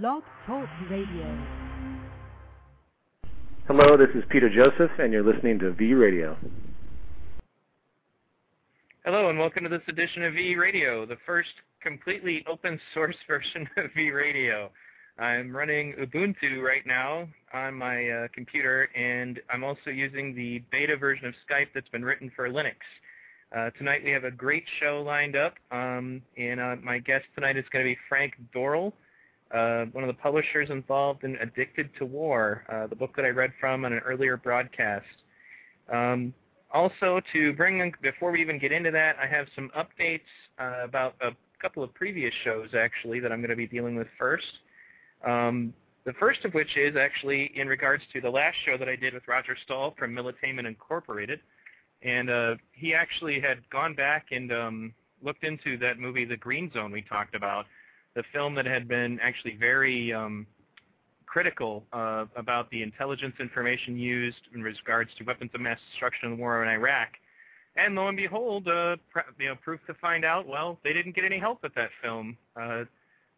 Blog Talk Radio. Hello, this is Peter Joseph, and you're listening to V Radio. Hello, and welcome to this edition of V Radio, the first completely open source version of V Radio. I'm running Ubuntu right now on my uh, computer, and I'm also using the beta version of Skype that's been written for Linux. Uh, tonight we have a great show lined up, um, and uh, my guest tonight is going to be Frank Dorrell, uh, one of the publishers involved in Addicted to War, uh, the book that I read from on an earlier broadcast. Um, also, to bring before we even get into that, I have some updates uh, about a couple of previous shows actually that I'm going to be dealing with first. Um, the first of which is actually in regards to the last show that I did with Roger Stahl from Militainment Incorporated. And uh, he actually had gone back and um, looked into that movie, The Green Zone, we talked about, the film that had been actually very um, critical uh, about the intelligence information used in regards to weapons of mass destruction in the war in Iraq. And lo and behold, uh, you know, proof to find out, well, they didn't get any help with that film. Uh,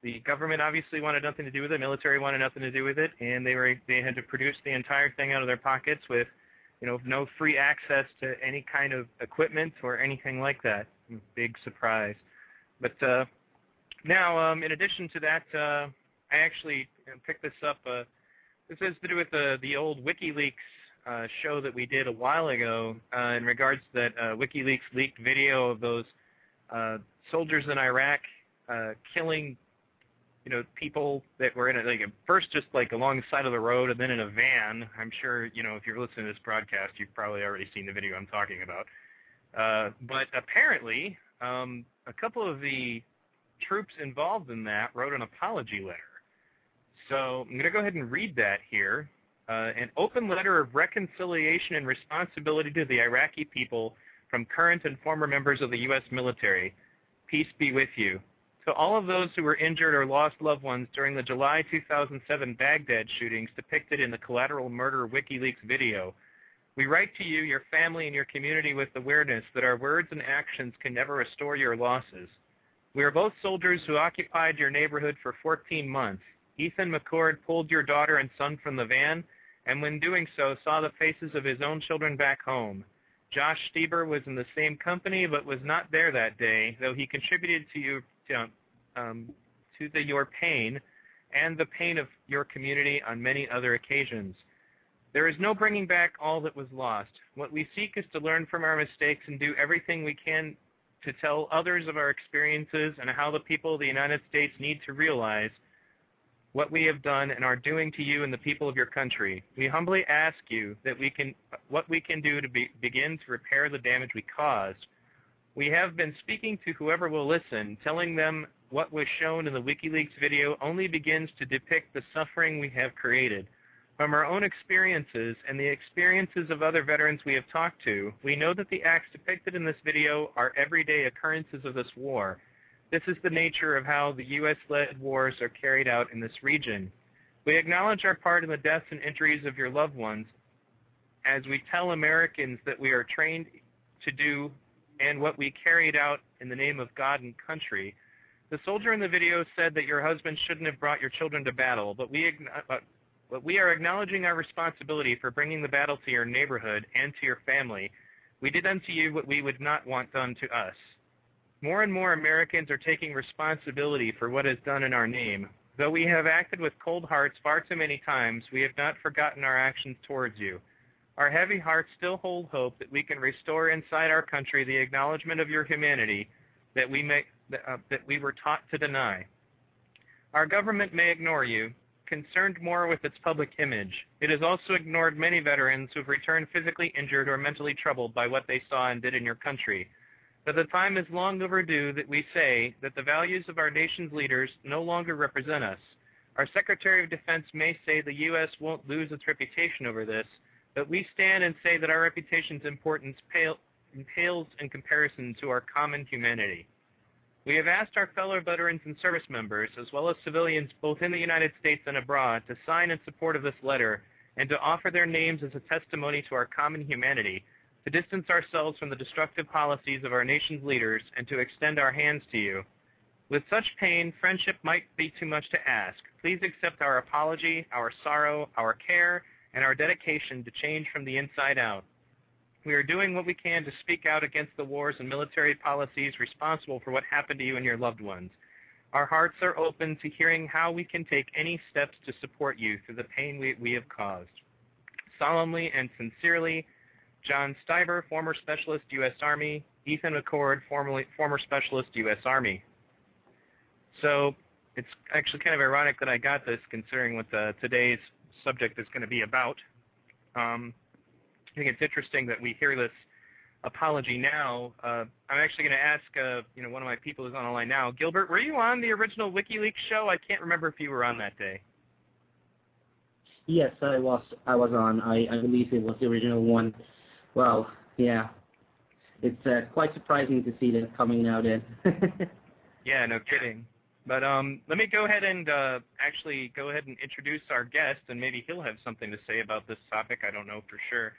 the government obviously wanted nothing to do with it, military wanted nothing to do with it, and they were they had to produce the entire thing out of their pockets with, you know, no free access to any kind of equipment or anything like that. Big surprise. But uh, now, um, in addition to that, uh, I actually picked this up. Uh, this has to do with the the old WikiLeaks uh, show that we did a while ago uh, in regards to that uh, WikiLeaks leaked video of those uh, soldiers in Iraq uh, killing, you know, people that were in it, like first just like along the side of the road and then in a van. I'm sure, you know, if you're listening to this broadcast, you've probably already seen the video I'm talking about. Uh, but apparently, um, a couple of the troops involved in that wrote an apology letter. So I'm going to go ahead and read that here. Uh, an open letter of reconciliation and responsibility to the Iraqi people from current and former members of the U.S. military. Peace be with you. To all of those who were injured or lost loved ones during the July 2007 Baghdad shootings depicted in the Collateral Murder WikiLeaks video, we write to you, your family, and your community with awareness that our words and actions can never restore your losses. We are both soldiers who occupied your neighborhood for 14 months. Ethan McCord pulled your daughter and son from the van, and when doing so, saw the faces of his own children back home. Josh Stieber was in the same company, but was not there that day, though he contributed to um, to the, your pain and the pain of your community on many other occasions. There is no bringing back all that was lost. What we seek is to learn from our mistakes and do everything we can to tell others of our experiences and how the people of the United States need to realize what we have done and are doing to you and the people of your country. We humbly ask you that we can, what we can do to be, begin to repair the damage we caused. We have been speaking to whoever will listen, telling them what was shown in the WikiLeaks video only begins to depict the suffering we have created. From our own experiences and the experiences of other veterans we have talked to, we know that the acts depicted in this video are everyday occurrences of this war. This is the nature of how the U.S.-led wars are carried out in this region. We acknowledge our part in the deaths and injuries of your loved ones as we tell Americans that we are trained to do and what we carried out in the name of God and country. The soldier in the video said that your husband shouldn't have brought your children to battle, but we, uh, but we are acknowledging our responsibility for bringing the battle to your neighborhood and to your family. We did unto you what we would not want done to us. More and more Americans are taking responsibility for what is done in our name. Though we have acted with cold hearts far too many times, we have not forgotten our actions towards you. Our heavy hearts still hold hope that we can restore inside our country the acknowledgement of your humanity that we, may, uh, that we were taught to deny. Our government may ignore you, concerned more with its public image. It has also ignored many veterans who have returned physically injured or mentally troubled by what they saw and did in your country. But the time is long overdue that we say that the values of our nation's leaders no longer represent us. Our Secretary of Defense may say the U.S. won't lose its reputation over this, but we stand and say that our reputation's importance pale, pales in comparison to our common humanity. We have asked our fellow veterans and service members, as well as civilians both in the United States and abroad, to sign in support of this letter and to offer their names as a testimony to our common humanity, to distance ourselves from the destructive policies of our nation's leaders, and to extend our hands to you. With such pain, friendship might be too much to ask. Please accept our apology, our sorrow, our care, and our dedication to change from the inside out. We are doing what we can to speak out against the wars and military policies responsible for what happened to you and your loved ones. Our hearts are open to hearing how we can take any steps to support you through the pain we, we have caused. Solemnly and sincerely, John Stieber, former Specialist, U.S. Army, Ethan McCord, formerly, former Specialist, U.S. Army. So it's actually kind of ironic that I got this considering what the, today's subject is going to be about. Um, I think it's interesting that we hear this apology now. Uh, I'm actually going to ask, uh, you know, one of my people who's on the line now. Gilbert, were you on the original WikiLeaks show? I can't remember if you were on that day. Yes, I was. I was on. I, I believe it was the original one. Well, yeah, it's uh, quite surprising to see that coming out. In. yeah, no kidding. But um, let me go ahead and uh, actually go ahead and introduce our guest, and maybe he'll have something to say about this topic. I don't know for sure.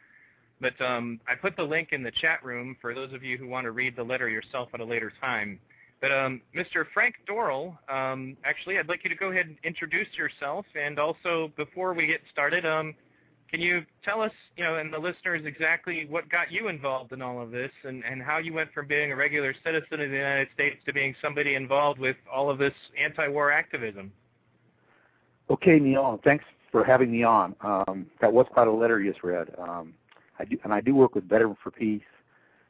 But um, I put the link in the chat room for those of you who want to read the letter yourself at a later time. But um, Mr. Frank Dorrell, um, actually, I'd like you to go ahead and introduce yourself, and also before we get started, um, can you tell us, you know, and the listeners exactly what got you involved in all of this, and, and how you went from being a regular citizen of the United States to being somebody involved with all of this anti-war activism? Okay, Neil, thanks for having me on. Um, that was quite a letter you just read. I do, and I do work with Veterans for Peace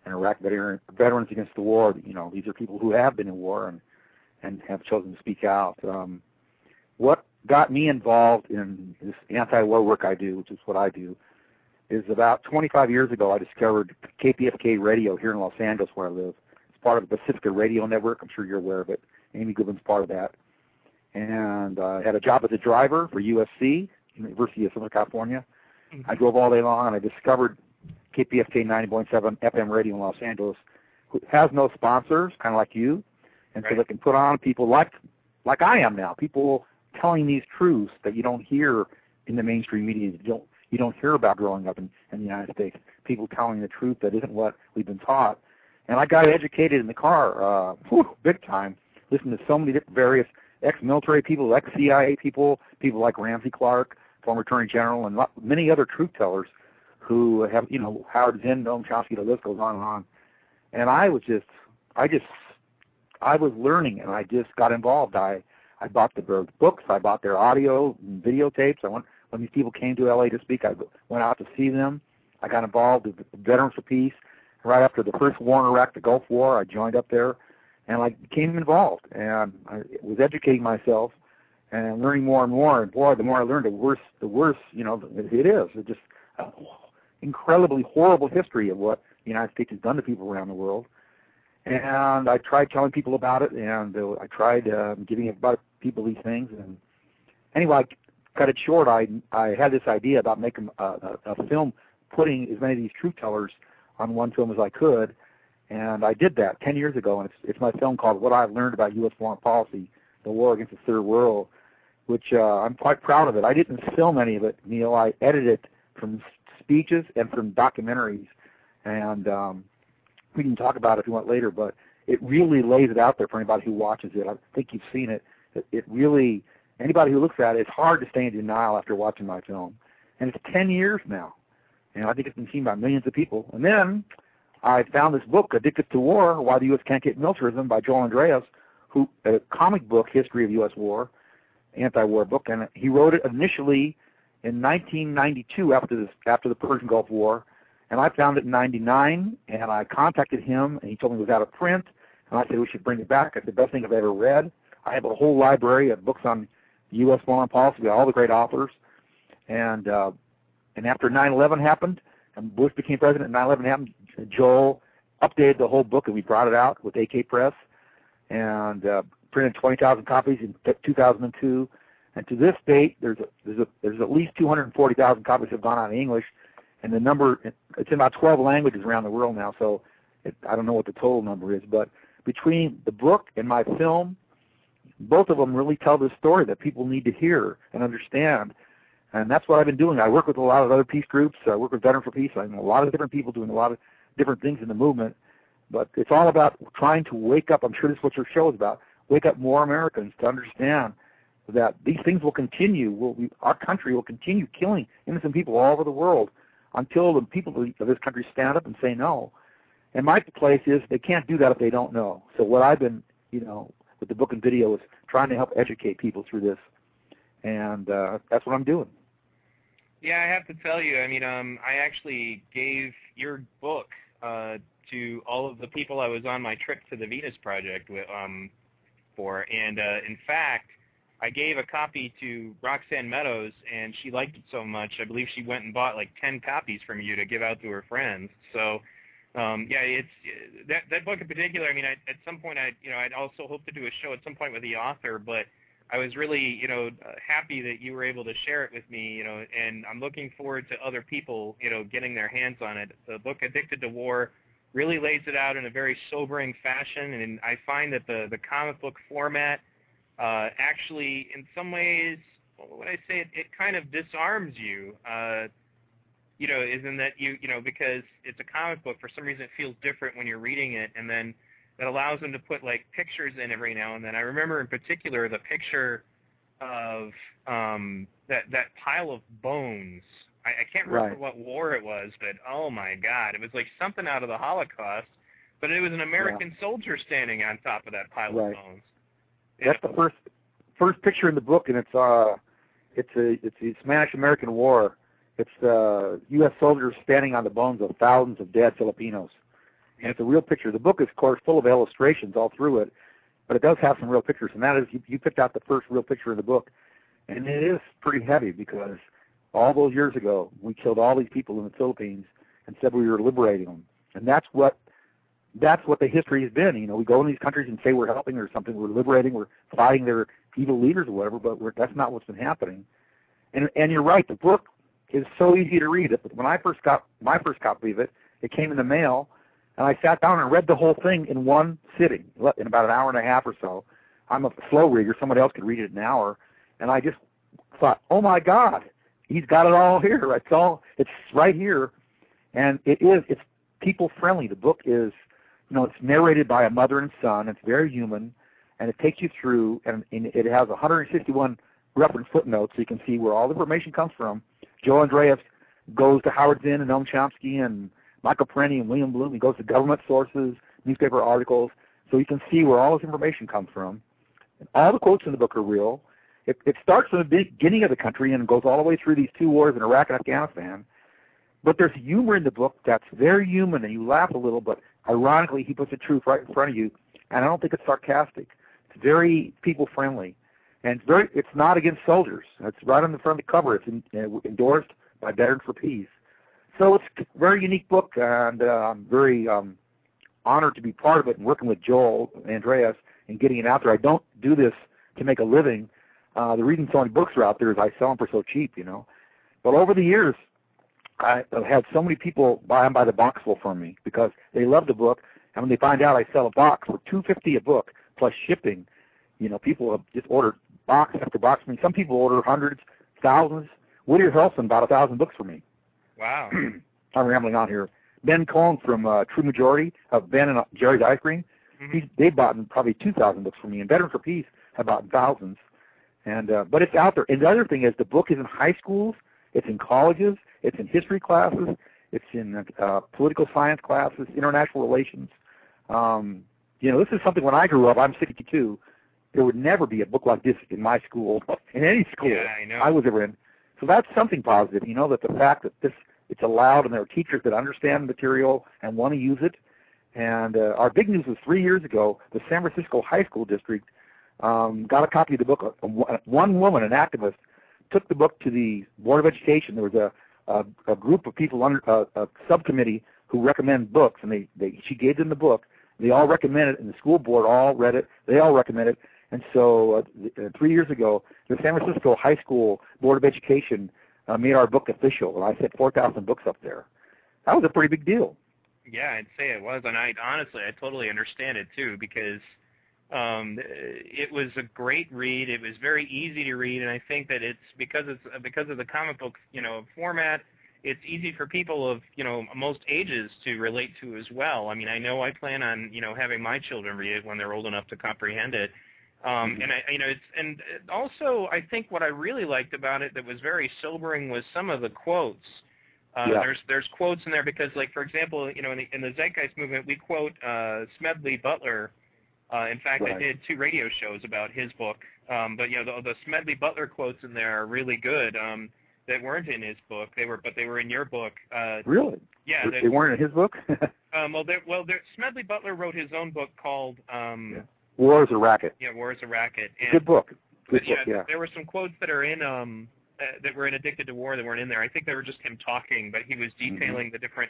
and Iraq veteran, Veterans Against the War. You know, these are people who have been in war and and have chosen to speak out. Um, what got me involved in this anti-war work I do, which is what I do, is about 25 years ago I discovered KPFK radio here in Los Angeles where I live. It's part of the Pacifica Radio Network. I'm sure you're aware of it. Amy Goodman's part of that. And uh, had a job as a driver for USC, University of Southern California. Mm-hmm. I drove all day long, and I discovered KPFK 90.7 FM radio in Los Angeles, who has no sponsors, kind of like you, and right. so they can put on people like like I am now, people telling these truths that you don't hear in the mainstream media. You don't you don't hear about growing up in, in the United States. People telling the truth that isn't what we've been taught. And I got educated in the car, uh, whew, big time. Listening to so many different various ex-military people, ex-CIA people, people like Ramsey Clark, former Attorney General, and many other truth tellers who have, you know, Howard Zinn, Noam Chomsky, the list goes on and on. And I was just, I just, I was learning, and I just got involved. I, I bought the books, I bought their audio and videotapes. I went when these people came to LA to speak. I went out to see them. I got involved with Veterans for Peace. Right after the first war in Iraq, the Gulf War, I joined up there, and I became involved. And I was educating myself and learning more and more. And boy, the more I learned, the worse, the worse, you know, it is. It's just an incredibly horrible history of what the United States has done to people around the world. And I tried telling people about it, and uh, I tried uh, giving about people these things. And anyway, I cut it short. I I had this idea about making a, a, a film, putting as many of these truth tellers on one film as I could, and I did that 10 years ago. And it's it's my film called What I've Learned About U.S. Foreign Policy: The War Against the Third World, which uh, I'm quite proud of it. I didn't film any of it, Neil. I edited it from speeches and from documentaries. And um, we can talk about it if you want later, but it really lays it out there for anybody who watches it. I think you've seen it. It, it really, anybody who looks at it, it's hard to stay in denial after watching my film. And it's 10 years now. And I think it's been seen by millions of people. And then I found this book, Addicted to War, Why the U.S. Can't Get Militarism by Joel Andreas, who a comic book history of U.S. war, anti-war book, and he wrote it initially in 1992 after this after the Persian Gulf War, and I found it in '99, and I contacted him, and he told me it was out of print, and I said we should bring it back. It's the best thing I've ever read. I have a whole library of books on U.S. foreign policy by all the great authors, and uh, and after 9/11 happened, and Bush became president, and 9/11 happened, Joel updated the whole book, and we brought it out with AK Press, and uh, printed 20,000 copies in 2002 and to this date, there's a, there's a, there's at least 240,000 copies have gone out in English, and the number it's in about 12 languages around the world now. So it, I don't know what the total number is, but between the book and my film, both of them really tell this story that people need to hear and understand. And that's what I've been doing. I work with a lot of other peace groups. I work with Veterans for Peace. I know a lot of different people doing a lot of different things in the movement. But it's all about trying to wake up. I'm sure this is what your show is about. Wake up more Americans to understand that these things will continue. Will we, our country will continue killing innocent people all over the world until the people of this country stand up and say no. And my place is they can't do that if they don't know. So what I've been, you know, with the book and video is trying to help educate people through this, and uh, that's what I'm doing. Yeah, I have to tell you, I mean, um, I actually gave your book uh, to all of the people I was on my trip to the Venus Project with, um, for, and uh, in fact, I gave a copy to Roxanne Meadows, and she liked it so much. I believe she went and bought like ten copies from you to give out to her friends. So, um, yeah, it's that that book in particular. I mean, I, at some point, I you know, I'd also hope to do a show at some point with the author, but I was really you know happy that you were able to share it with me. You know, and I'm looking forward to other people you know getting their hands on it. The book Addicted to War really lays it out in a very sobering fashion, and I find that the the comic book format uh, actually, in some ways, when I say it, it kind of disarms you. Uh, you know, is in that you, you know, because it's a comic book, for some reason it feels different when you're reading it, and then it allows them to put like pictures in every now and then. I remember in particular the picture of um, that that pile of bones. I, I can't remember Right. what war it was, but oh my God, it was like something out of the Holocaust, but it was an American soldier standing on top of that pile Right. of bones. That's the first first picture in the book, and it's uh, it's a it's the Spanish American War. It's uh, U.S. soldiers standing on the bones of thousands of dead Filipinos, and it's a real picture. The book is, of course, full of illustrations all through it, but it does have some real pictures, and that is you, you picked out the first real picture in the book, and it is pretty heavy because all those years ago we killed all these people in the Philippines and said we were liberating them, and that's what that's what the history has been. You know, we go in these countries and say we're helping or something, we're liberating, we're fighting their evil leaders or whatever, but we're, that's not what's been happening. And and you're right, the book is so easy to read. When I first got my first copy of it, it came in the mail, and I sat down and read the whole thing in one sitting, in about an hour and a half or so. I'm a slow reader; somebody else could read it in an hour, and I just thought, oh my God, he's got it all here. It's all it's right here, and it is it's people friendly. The book is you know, it's narrated by a mother and son. It's very human, and it takes you through, and, and it has 161 reference footnotes, so you can see where all the information comes from. Joe Andreas goes to Howard Zinn and Noam Chomsky and Michael Parenti and William Blum. He goes to government sources, newspaper articles, so you can see where all this information comes from. And all the quotes in the book are real. It, it starts from the beginning of the country and goes all the way through these two wars in Iraq and Afghanistan. But there's humor in the book that's very human, and you laugh a little, but ironically, he puts the truth right in front of you, and I don't think it's sarcastic. It's very people friendly, and it's very. It's not against soldiers. It's right on the front of the cover. It's in, uh, endorsed by Veterans for Peace. So it's a very unique book, and uh, I'm very um, honored to be part of it and working with Joel Andreas and getting it out there. I don't do this to make a living. Uh, the reason so many books are out there is I sell them for so cheap, you know. But over the years, I've had so many people buy them by the boxful from me because they love the book, and when they find out I sell a box for two fifty a book plus shipping, you know, people have just ordered box after box from me. Some people order hundreds, thousands. Woody Harrelson bought a thousand books from me. Wow. I'm rambling on here. Ben Cohen from uh, True Majority of Ben and Jerry's Ice Cream, Mhm. he's, they've bought probably 2,000 books from me, and Veterans for Peace have bought thousands. And uh, but it's out there. And the other thing is, the book is in high schools, it's in colleges, it's in history classes, it's in uh, political science classes, international relations. Um, you know, this is something when I grew up. I'm 62. There would never be a book like this in my school, in any school Yeah, I know. I was ever in. So that's something positive. You know that the fact that this it's allowed and there are teachers that understand the material and want to use it. And uh, our big news was three years ago. The San Francisco High School District um, got a copy of the book. One woman, an activist, took the book to the Board of Education. There was a a, a group of people under a, a subcommittee who recommend books, and they, they she gave them the book. They all recommended it, and the school board all read it. They all recommended it. And so uh, uh, three years ago, the San Francisco High School Board of Education uh, made our book official, and I set 4,000 books up there. That was a pretty big deal. Yeah, I'd say it was, and I honestly, I totally understand it too because um, it was a great read. It was very easy to read, and I think that it's because it's because of the comic book, you know, format. It's easy for people of you know most ages to relate to as well. I mean, I know I plan on you know having my children read it when they're old enough to comprehend it. Um, and I, you know, it's and also I think what I really liked about it that was very sobering was some of the quotes. Uh, Yeah. There's there's quotes in there because, like for example, you know, in the, in the Zeitgeist movement, we quote uh, Smedley Butler. Uh, in fact, I did two radio shows about his book. Um, but you know, the, the Smedley Butler quotes in there are really good. Um, that weren't in his book. They were, but they were in your book. Uh, Really? yeah. they, that- weren't in his book. um, well, there, well, there, Smedley Butler wrote his own book called um, Yeah. War is a racket. yeah, War is a Racket. And Good book. Good yeah, book. Yeah. there were some quotes that are in um uh, that were in Addicted to War that weren't in there. I think they were just him talking, but he was detailing the different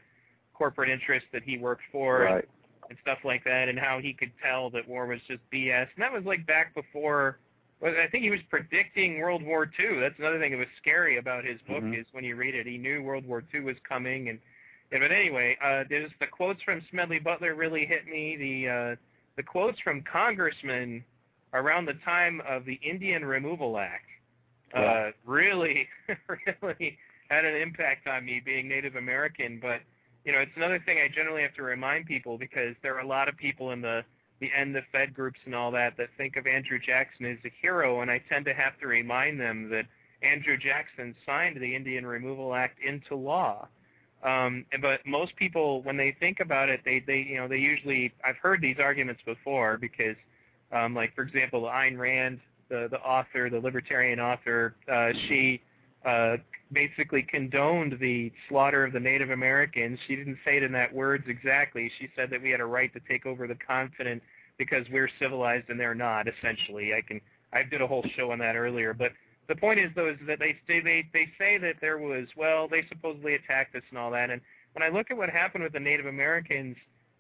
corporate interests that he worked for Right. And stuff like that, and how he could tell that war was just BS. And that was like back before. I think he was predicting World War II. That's another thing that was scary about his book Mhm. is when you read it, he knew World War II was coming. And yeah, but anyway, uh, there's the quotes from Smedley Butler really hit me. The uh, the quotes from congressmen around the time of the Indian Removal Act uh, Yeah. really, really had an impact on me being Native American. But you know, it's another thing I generally have to remind people because there are a lot of people in the the end the Fed groups and all that that think of Andrew Jackson as a hero, and I tend to have to remind them that Andrew Jackson signed the Indian Removal Act into law. Um, but most people, when they think about it, they they you know they usually I've heard these arguments before because, um, like for example, Ayn Rand, the the author, the libertarian author, uh, she Uh, basically condoned the slaughter of the Native Americans. She didn't say it in that words exactly. She said that we had a right to take over the continent because we're civilized and they're not. Essentially, I can I did a whole show on that earlier, but the point is though is that they they they say that there was well they supposedly attacked us and all that and when I look at what happened with the Native Americans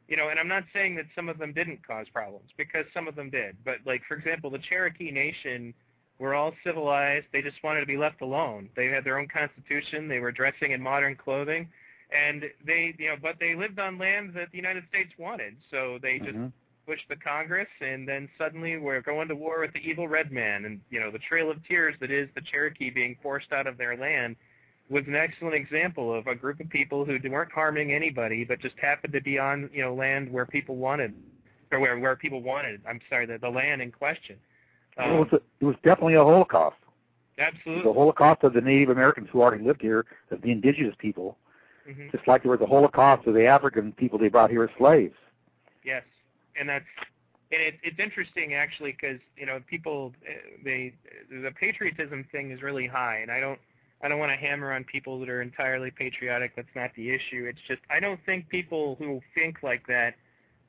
you know and I'm not saying that some of them didn't cause problems because some of them did but like for example the Cherokee Nation were all civilized they just wanted to be left alone they had their own constitution they were dressing in modern clothing and they you know but they lived on lands that the United States wanted so they just Mhm. pushed the Congress, and then suddenly we're going to war with the evil red man, and you know the Trail of Tears that is the Cherokee being forced out of their land was an excellent example of a group of people who weren't harming anybody, but just happened to be on you know land where people wanted, or where where people wanted. I'm sorry, the the land in question. Um, it, was a, it was definitely a Holocaust. absolutely. The Holocaust of the Native Americans who already lived here, of the indigenous people, Mhm. just like there was a Holocaust of the African people they brought here as slaves. Yes, and that's and it, it's interesting actually because you know people uh, they the patriotism thing is really high, and I don't I don't want to hammer on people that are entirely patriotic. That's not the issue. It's just I don't think people who think like that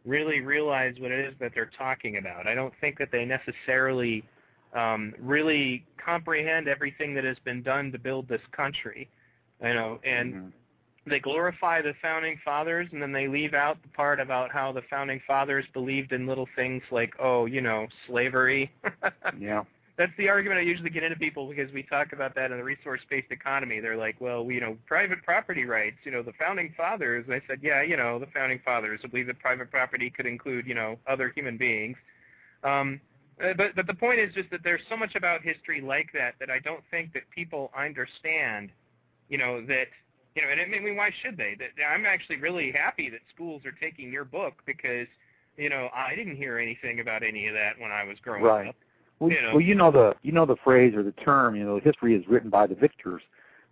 really realize what it is that they're talking about. I don't think that they necessarily um, really comprehend everything that has been done to build this country. You know, and Mhm. they glorify the founding fathers and then they leave out the part about how the founding fathers believed in little things like oh you know slavery yeah. That's the argument i usually get into people because we talk about that in the resource based economy they're like well you know private property rights you know the founding fathers and i said yeah you know the founding fathers believe that private property could include you know other human beings um uh, but but the point is just that there's so much about history like that that i don't think that people understand you know that you know, and I mean, why should they? That I'm actually really happy that schools are taking your book because, you know, I didn't hear anything about any of that when I was growing Right. up. Well, You know. well, you know the you know the phrase or the term. You know, history is written by the victors.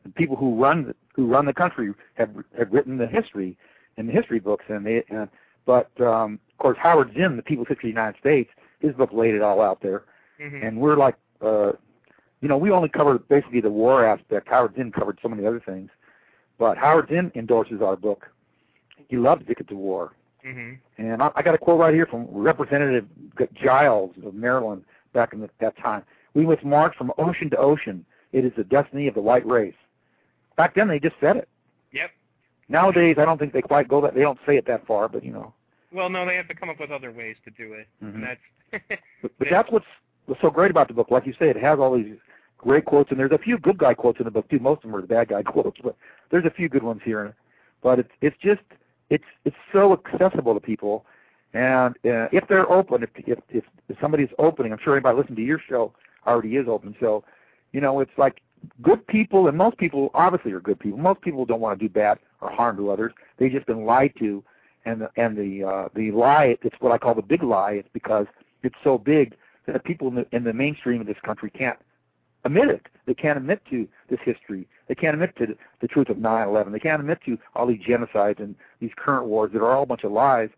The people who run the, who run the country have have written the history in the history books, and they. And, but um, of course, Howard Zinn, the People's History of the United States, his book laid it all out there, hmm and we're like, uh, you know, we only covered basically the war aspect. Howard Zinn covered so many other things, but Howard Zinn endorses our book. He loves Addicted to War. hmm And I, I got a quote right here from Representative G- Giles of Maryland back in the, that time. We must march from ocean to ocean. It is the destiny of the white race. Back then, they just said it. Yep. Nowadays, I don't think they quite go that. They don't say it that far, but you know. Well, no, they have to come up with other ways to do it, Mhm. and that's But, but that's what's what's so great about the book. Like you say, it has all these great quotes, and there's a few good guy quotes in the book too. Most of them are the bad guy quotes, but there's a few good ones here. But it's it's just it's it's so accessible to people, and uh, if they're open, if, if if somebody's opening, I'm sure anybody listening to your show already is open. So, you know, it's like good people, and most people obviously are good people. Most people don't want to do bad or harm to others. They've just been lied to, and the, and the uh, the lie it's what I call the big lie. It's because it's so big that people in the, in the mainstream of this country can't admit it. They can't admit to this history. They can't admit to the truth of 9/11. They can't admit to all these genocides and these current wars that are all a bunch of lies.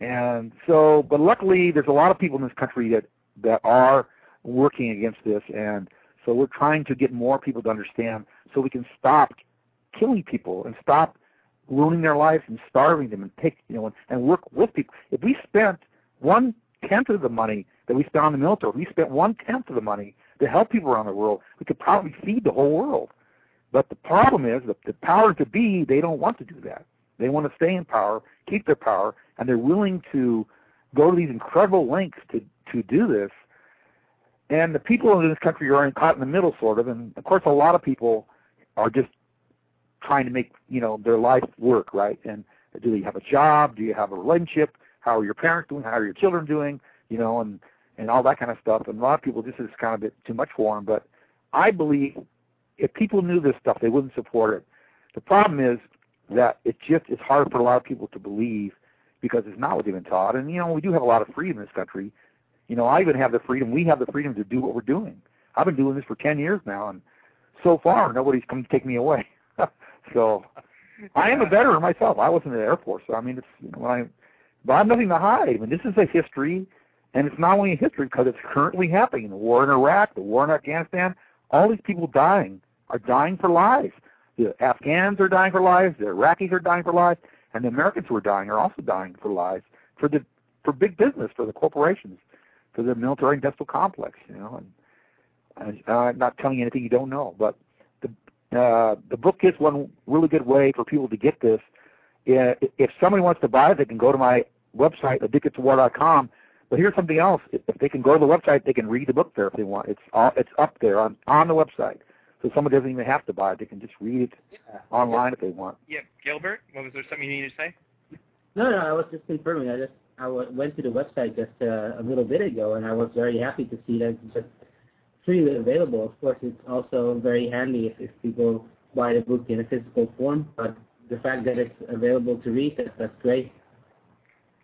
And so, but luckily, there's a lot of people in this country that that are working against this, and so we're trying to get more people to understand, so we can stop killing people and stop ruining their lives and starving them, and take you know and, and work with people. If we spent one tenth of the money that we spent on the military, if we spent one tenth of the money to help people around the world, we could probably feed the whole world. But the problem is that the power to be, they don't want to do that. They want to stay in power, keep their power, and they're willing to go to these incredible lengths to to do this. And the people in this country are caught in the middle, sort of. And of course, a lot of people are just trying to make you know their life work, right? And do you have a job? Do you have a relationship? How are your parents doing? How are your children doing? You know, and and all that kind of stuff. And a lot of people, this is kind of a bit too much for them. But I believe if people knew this stuff, they wouldn't support it. The problem is that it just it's hard for a lot of people to believe because it's not what they've been taught. And you know, we do have a lot of freedom in this country. You know, I even have the freedom. We have the freedom to do what we're doing. I've been doing this for ten years now, and so far nobody's come to take me away. so I am a veteran myself. I was in the Air Force, so I mean, it's you know, when I, but I have nothing to hide. I mean, this is a history, and it's not only a history because it's currently happening. The war in Iraq, the war in Afghanistan, all these people dying are dying for lives. The Afghans are dying for lives. The Iraqis are dying for lives, and the Americans who are dying are also dying for lives for the for big business, for the corporations, for the military industrial complex. You know, and uh, I'm not telling you anything you don't know, but the uh, the book is one really good way for people to get this. If somebody wants to buy it, they can go to my website, addictedtowar.com. But here's something else: if they can go to the website, they can read the book there if they want. It's all it's up there on on the website. So someone doesn't even have to buy it; they can just read it yeah. online if they want. Yeah, Gilbert, what was there something you needed to say? No, no, I was just confirming. I just I went to the website just uh, a little bit ago, and I was very happy to see that it's just freely available. Of course, it's also very handy if, if people buy the book in a physical form, but the fact that it's available to read, that, that's great.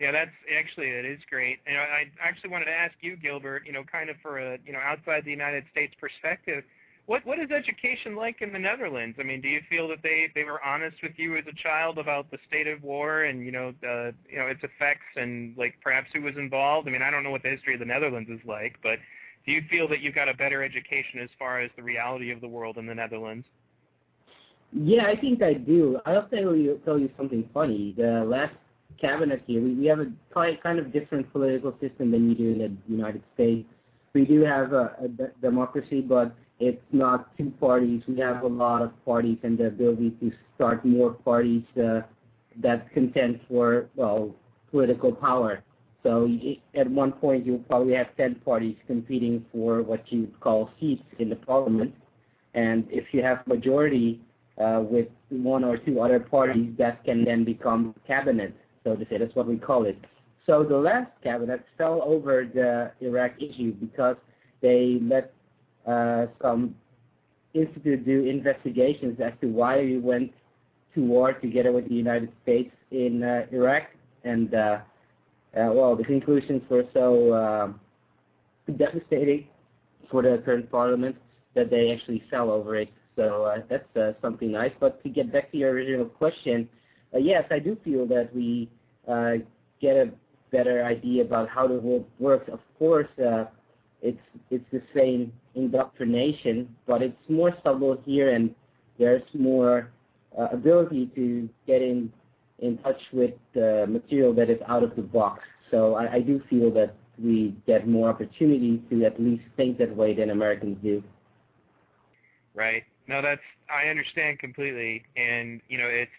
Yeah, that's actually it is great. And I actually wanted to ask you, Gilbert, you know, kind of for a you know outside the United States perspective, what what is education like in the Netherlands? I mean, do you feel that they they were honest with you as a child about the state of war and you know uh, you know its effects and like perhaps who was involved? I mean, I don't know what the history of the Netherlands is like, but do you feel that you got a better education as far as the reality of the world in the Netherlands? Yeah, I think I do. I'll tell you tell you something funny. The last cabinet here, we, we have a quite kind of different political system than you do in the United States. We do have a, a democracy, but it's not two parties. We have a lot of parties and the ability to start more parties uh, that contend for, well, political power. So at one point you'll probably have 10 parties competing for what you call seats in the parliament. And if you have majority uh, with one or two other parties, that can then become cabinet, so to say. That's what we call it. So the last cabinet fell over the Iraq issue because they let some institute do investigations as to why we went to war together with the United States in uh, Iraq, and uh, uh, well, the conclusions were so devastating for the current parliament that they actually fell over it. So uh, that's uh, something nice. But to get back to your original question, uh, yes, I do feel that we uh, get a better idea about how the world works. Of course, uh, it's it's the same indoctrination, but it's more subtle here, and there's more uh, ability to get in in touch with the material that is out of the box. So I, I do feel that we get more opportunity to at least think that way than Americans do. Right. No, that's I understand completely, and you know it's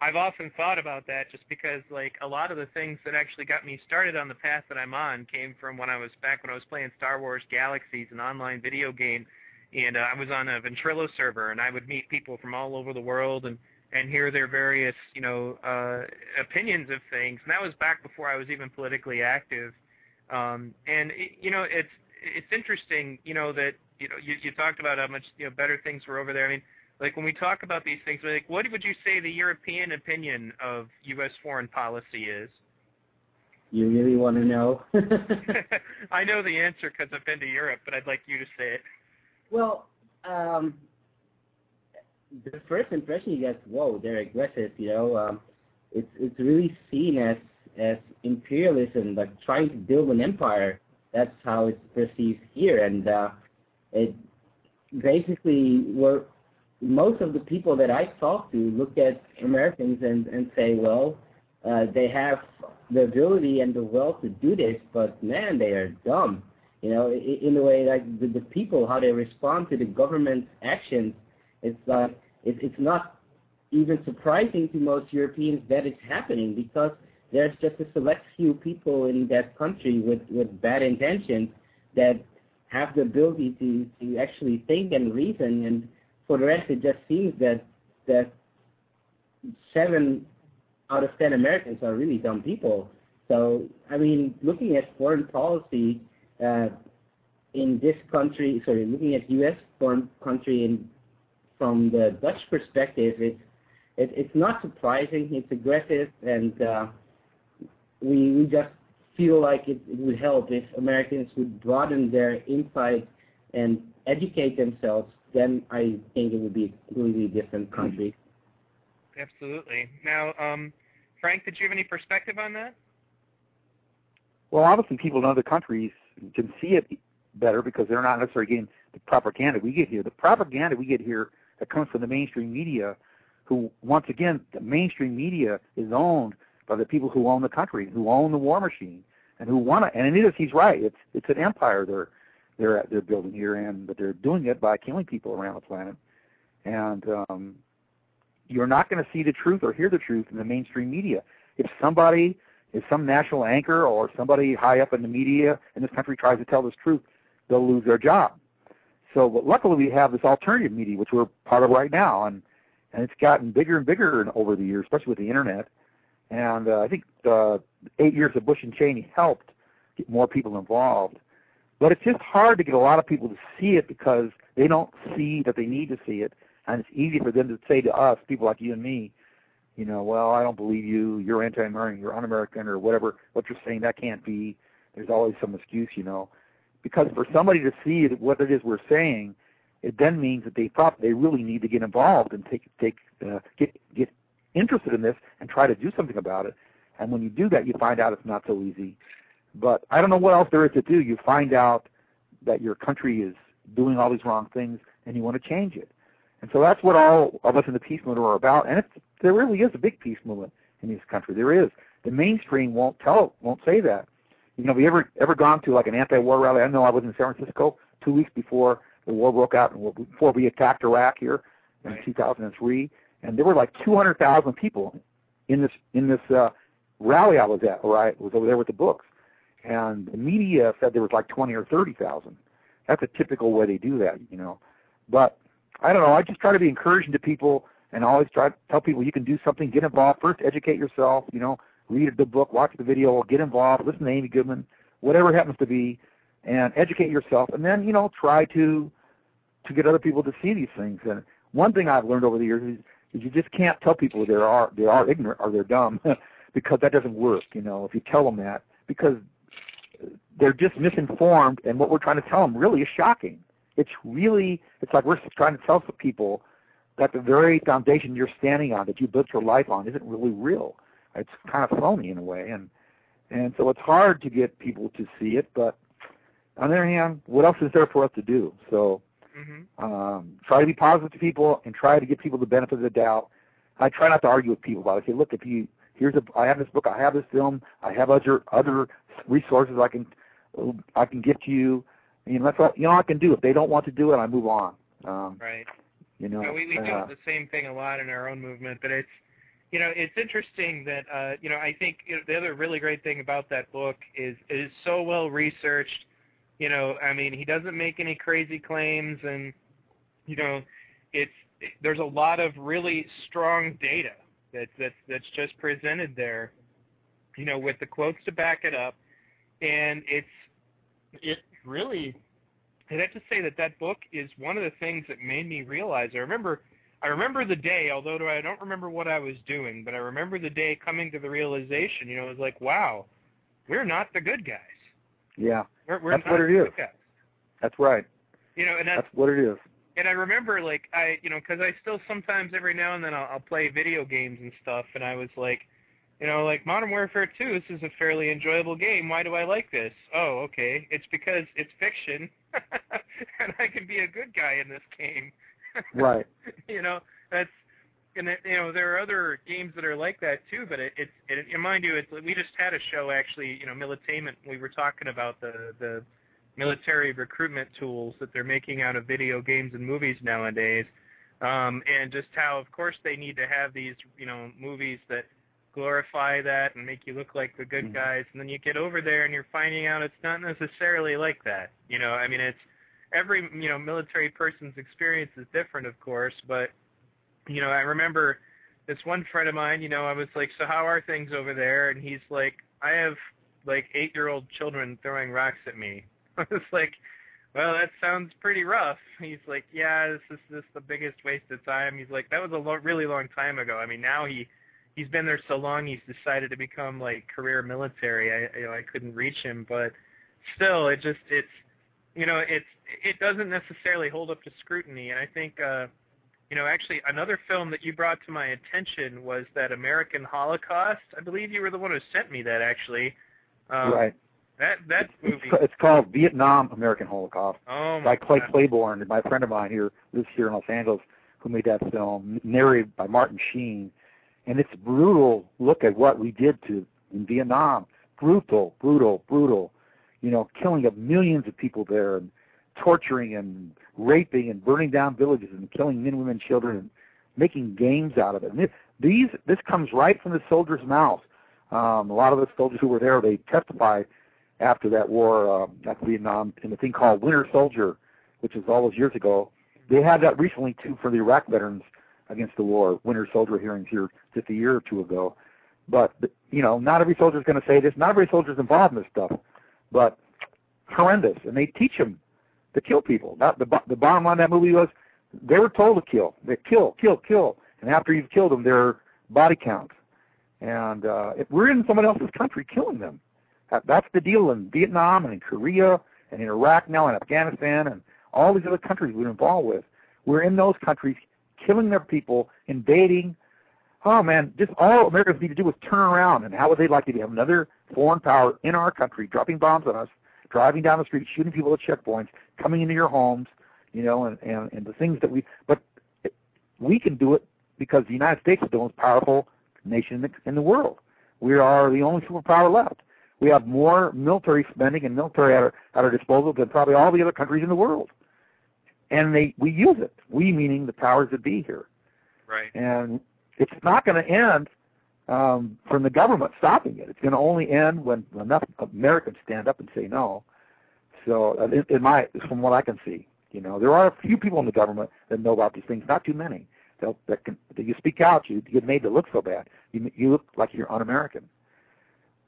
I've often thought about that just because like a lot of the things that actually got me started on the path that I'm on came from when I was back when I was playing Star Wars Galaxies, an online video game, and uh, I was on a Ventrilo server, and I would meet people from all over the world and and hear their various you know uh, opinions of things. And that was back before I was even politically active. Um, and it, you know it's it's interesting you know that you know you, you talked about how much you know better things were over there. I mean like when we talk about these things, like what would you say the European opinion of U.S. foreign policy is? You really want to know? I know the answer because I've been to Europe, but I'd like you to say it. Well, um, the first impression you get, whoa, they're aggressive. You know, um, it's it's really seen as as imperialism, like trying to build an empire. That's how it's perceived here, and uh, it basically were most of the people that I talk to look at Americans and and say, well, uh, they have the ability and the will to do this, but man, they are dumb. You know, in, the way like the, the people how they respond to the government's actions, it's uh, it, it's not even surprising to most Europeans that it's happening because there's just a select few people in that country with, with bad intentions that have the ability to, to actually think and reason and for the rest it just seems that that seven out of ten Americans are really dumb people. So I mean looking at foreign policy uh, in this country sorry, looking at US foreign country in from the Dutch perspective it's it, it's not surprising, it's aggressive and uh, we we just feel like it, it would help if Americans would broaden their insight and educate themselves, then I think it would be a completely different country. Absolutely. Now, um, Frank, did you have any perspective on that? Well, obviously, people in other countries can see it better because they're not necessarily getting the propaganda we get here. The propaganda we get here that comes from the mainstream media, who once again, the mainstream media is owned by the people who own the country, who own the war machine, and who want to. And it is, he's right. It's it's an empire they're they're they're building here, and but they're doing it by killing people around the planet. And um, you're not going to see the truth or hear the truth in the mainstream media. If somebody, if some national anchor or somebody high up in the media in this country tries to tell this truth, they'll lose their job. So, but luckily we have this alternative media, which we're part of right now, and and it's gotten bigger and bigger over the years, especially with the internet. And uh, I think the eight years of Bush and Cheney helped get more people involved. But it's just hard to get a lot of people to see it because they don't see that they need to see it. And it's easy for them to say to us, people like you and me, you know, well, I don't believe you. You're anti-American. You're un-American, or whatever. What you're saying that can't be. There's always some excuse, you know. Because for somebody to see what it is we're saying, it then means that they thought they really need to get involved and take take uh, get get interested in this and try to do something about it. And when you do that, you find out it's not so easy. But I don't know what else there is to do. You find out that your country is doing all these wrong things, and you want to change it. And so that's what all of us in the peace movement are about. And it's, there really is a big peace movement in this country. There is. The mainstream won't tell, won't say that. You know, have you ever ever gone to like an anti-war rally? I know I was in San Francisco two weeks before the war broke out, and before we attacked Iraq here in 2003 and there were like 200,000 people in this in this uh, rally I was at, or I was over there with the books, and the media said there was like 20 or 30,000. That's a typical way they do that, you know. But I don't know. I just try to be encouraging to people, and always try to tell people you can do something. Get involved first. Educate yourself. You know, read the book, watch the video, get involved, listen to Amy Goodman, whatever it happens to be, and educate yourself. And then you know, try to to get other people to see these things. And one thing I've learned over the years is is you just can't tell people they are they are ignorant or they're dumb because that doesn't work. You know, if you tell them that because they're just misinformed, and what we're trying to tell them really is shocking. It's really it's like we're trying to tell people that the very foundation you're standing on, that you built your life on, isn't really real. It's kind of phony in a way, and and so it's hard to get people to see it. But on the other hand, what else is there for us to do? So Mm-hmm. Um, try to be positive to people and try to give people the benefit of the doubt. I try not to argue with people about it. I say, look, if you here's a I have this book, I have this film, I have other other resources I can I can give to you. You know, that's what you know I can do. If they don't want to do it, I move on. Um, right. You know, no, we we uh, do the same thing a lot in our own movement, but it's you know it's interesting that uh, you know I think you know, the other really great thing about that book is it is so well researched you know, I mean, he doesn't make any crazy claims, and you know, it's there's a lot of really strong data that's that's that's just presented there, you know, with the quotes to back it up, and it's it really. I'd have to say that that book is one of the things that made me realize. I remember, I remember the day, although I don't remember what I was doing, but I remember the day coming to the realization. You know, it was like, wow, we're not the good guys. Yeah, We're, we're That's not what it the is. good guys. that's right. You know, and that's That's what it is. and I remember like I you know because I still sometimes every now and then I'll, I'll play video games and stuff, and I was like, you know, like Modern Warfare 2, this is a fairly enjoyable game. Why do I like this? Oh, okay, it's because it's fiction, and I can be a good guy in this game. Right. you know, that's and it, you know there are other games that are like that too. But it, it's it, and mind you, it's we just had a show actually. You know, Militainment. We were talking about the the military recruitment tools that they're making out of video games and movies nowadays, um, and just how of course they need to have these you know movies that glorify that and make you look like the good Mhm. guys, and then you get over there and you're finding out it's not necessarily like that. You know, I mean it's every you know military person's experience is different, of course, but you know I remember this one friend of mine. You know, I was like, so how are things over there? And he's like, I have like eight year old children throwing rocks at me. I was like, well, that sounds pretty rough. He's like, yeah, this is this is the biggest waste of time. He's like, that was a lo- really long time ago. I mean, now he he's been there so long, he's decided to become like career military. I you know I couldn't reach him, but still, it just it's you know it's it doesn't necessarily hold up to scrutiny. And I think uh, you know actually another film that you brought to my attention was that American Holocaust. I believe you were the one who sent me that actually. Um, right. That that It's, movie. it's called Vietnam American Holocaust Oh my by Clay God. Claiborne, my friend of mine here lives here in Los Angeles, who made that film, narrated by Martin Sheen, and it's brutal look at what we did to in Vietnam. Brutal, brutal, brutal. You know, killing of millions of people there, and torturing and raping and burning down villages and killing men, women, children, and making games out of it. And these this comes right from the soldiers' mouths. Um, a lot of the soldiers who were there, they testified after that war, uh, after Vietnam, in a thing called Winter Soldier, which was all those years ago. They had that recently too for the Iraq veterans against the war, Winter Soldier hearings here just a year or two ago. But you know, not every soldier is going to say this. Not every soldier is involved in this stuff, but horrendous, and they teach them to kill people. That, the the bottom line of that movie was they were told to kill. They kill, kill, kill, and after you've killed them, their body count. And uh, if we're in someone else's country killing them, that, that's the deal in Vietnam and in Korea and in Iraq now and Afghanistan and all these other countries we're involved with. We're in those countries killing their people, invading. Oh man, just all Americans need to do is turn around. And how would they like to have another foreign power in our country, dropping bombs on us, driving down the street, shooting people at checkpoints, coming into your homes, you know, and and, and the things that we. But we can do it because the United States is the most powerful nation in the, in the world. We are the only superpower left. We have more military spending and military at our, at our disposal than probably all the other countries in the world. And they we use it. We meaning the powers that be here. Right. And it's not going to end um, from the government stopping it. It's going to only end when enough Americans stand up and say no. So, uh, in, in my, from what I can see, you know, there are a few people in the government that know about these things. Not too many. They'll, that can, that you speak out, you get made to look so bad. You you look like you're un-American.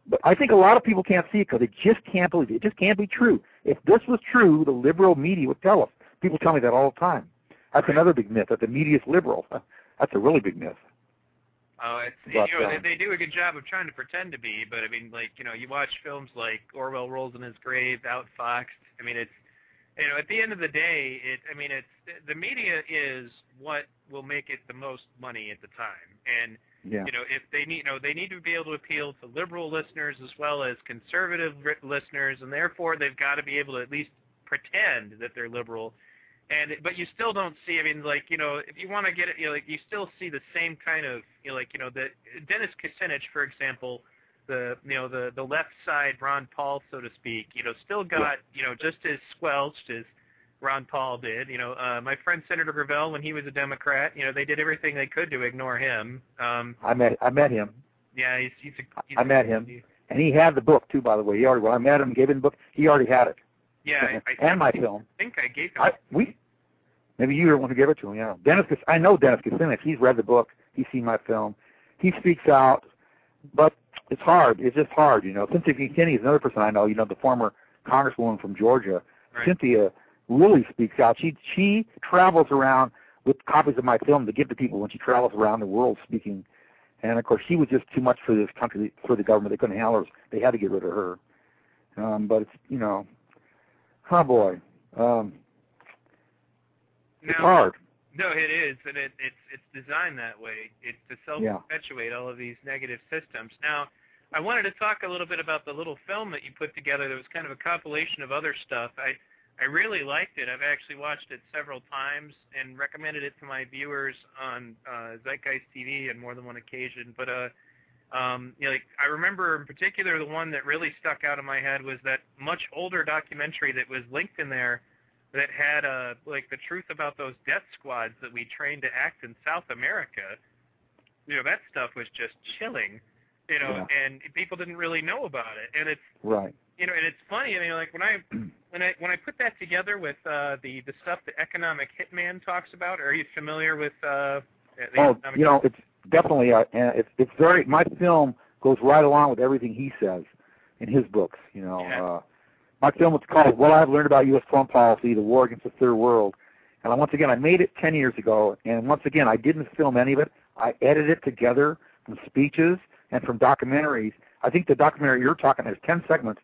But I think a lot of people can't see it because they just can't believe it. It just can't be true. If this was true, the liberal media would tell us. People tell me that all the time. That's another big myth that the media is liberal. That's a really big myth. Oh, it's But, you know um, they, they do a good job of trying to pretend to be, but I mean, like you know, you watch films like Orwell rolls in his grave, Outfoxed. I mean, it's you know, at the end of the day, it I mean, it's the media is what will make it the most money at the time, and Yeah. you know, if they need, you know, they need to be able to appeal to liberal listeners as well as conservative listeners, and therefore they've got to be able to at least pretend that they're liberal. And but you still don't see. I mean, like you know, if you want to get it, you know, like you still see the same kind of, you know, like you know, the Dennis Kucinich, for example, the you know the the left side Ron Paul, so to speak, you know, still got you know just as squelched as Ron Paul did. You know, uh, my friend Senator Gravel, when he was a Democrat, you know, they did everything they could to ignore him. Um, I met I met him, yeah, he's he's a, he's I a- met him. and he had the book too. By the way, he already when I met him, gave him the book. He already had it, Yeah, I, I and my film. I think I gave him. I we maybe you one who gave it to him. Yeah, Dennis. I know Dennis Kucinich. He's read the book. He's seen my film. He speaks out, but it's hard. It's just hard, you know. Cynthia McKinney is another person I know. You know, the former congresswoman from Georgia. right. Cynthia really speaks out. She she travels around with copies of my film to give to people when she travels around the world speaking. And of course, she was just too much for this country, for the government. They couldn't handle her. They had to get rid of her. Um, but it's you know, oh boy, um, it's hard. No, it is, and it, it's it's designed that way. It's to self-perpetuate all of these negative systems. Now, I wanted to talk a little bit about the little film that you put together. That was kind of a compilation of other stuff. I I really liked it. I've actually watched it several times and recommended it to my viewers on uh, Zeitgeist TV on more than one occasion. But uh, um, you know, like I remember in particular the one that really stuck out in my head was that much older documentary that was linked in there that had uh like the truth about those death squads that we trained to act in South America. You know, that stuff was just chilling. You know, and people didn't really know about it. And it's Right. you know, and it's funny. I mean, like when I when I when I put that together with uh, the the stuff that Economic Hitman talks about. Are you familiar with? Uh, Oh, Economic you know, it's definitely uh, and it's it's very. My film goes right along with everything he says in his books. You know, Yeah. uh, my film was called "What I've Learned About U.S. Foreign Policy: The War Against the Third World," and I, once again, I made it ten years ago. And once again, I didn't film any of it. I edited it together from speeches and from documentaries. I think the documentary you're talking there's ten segments,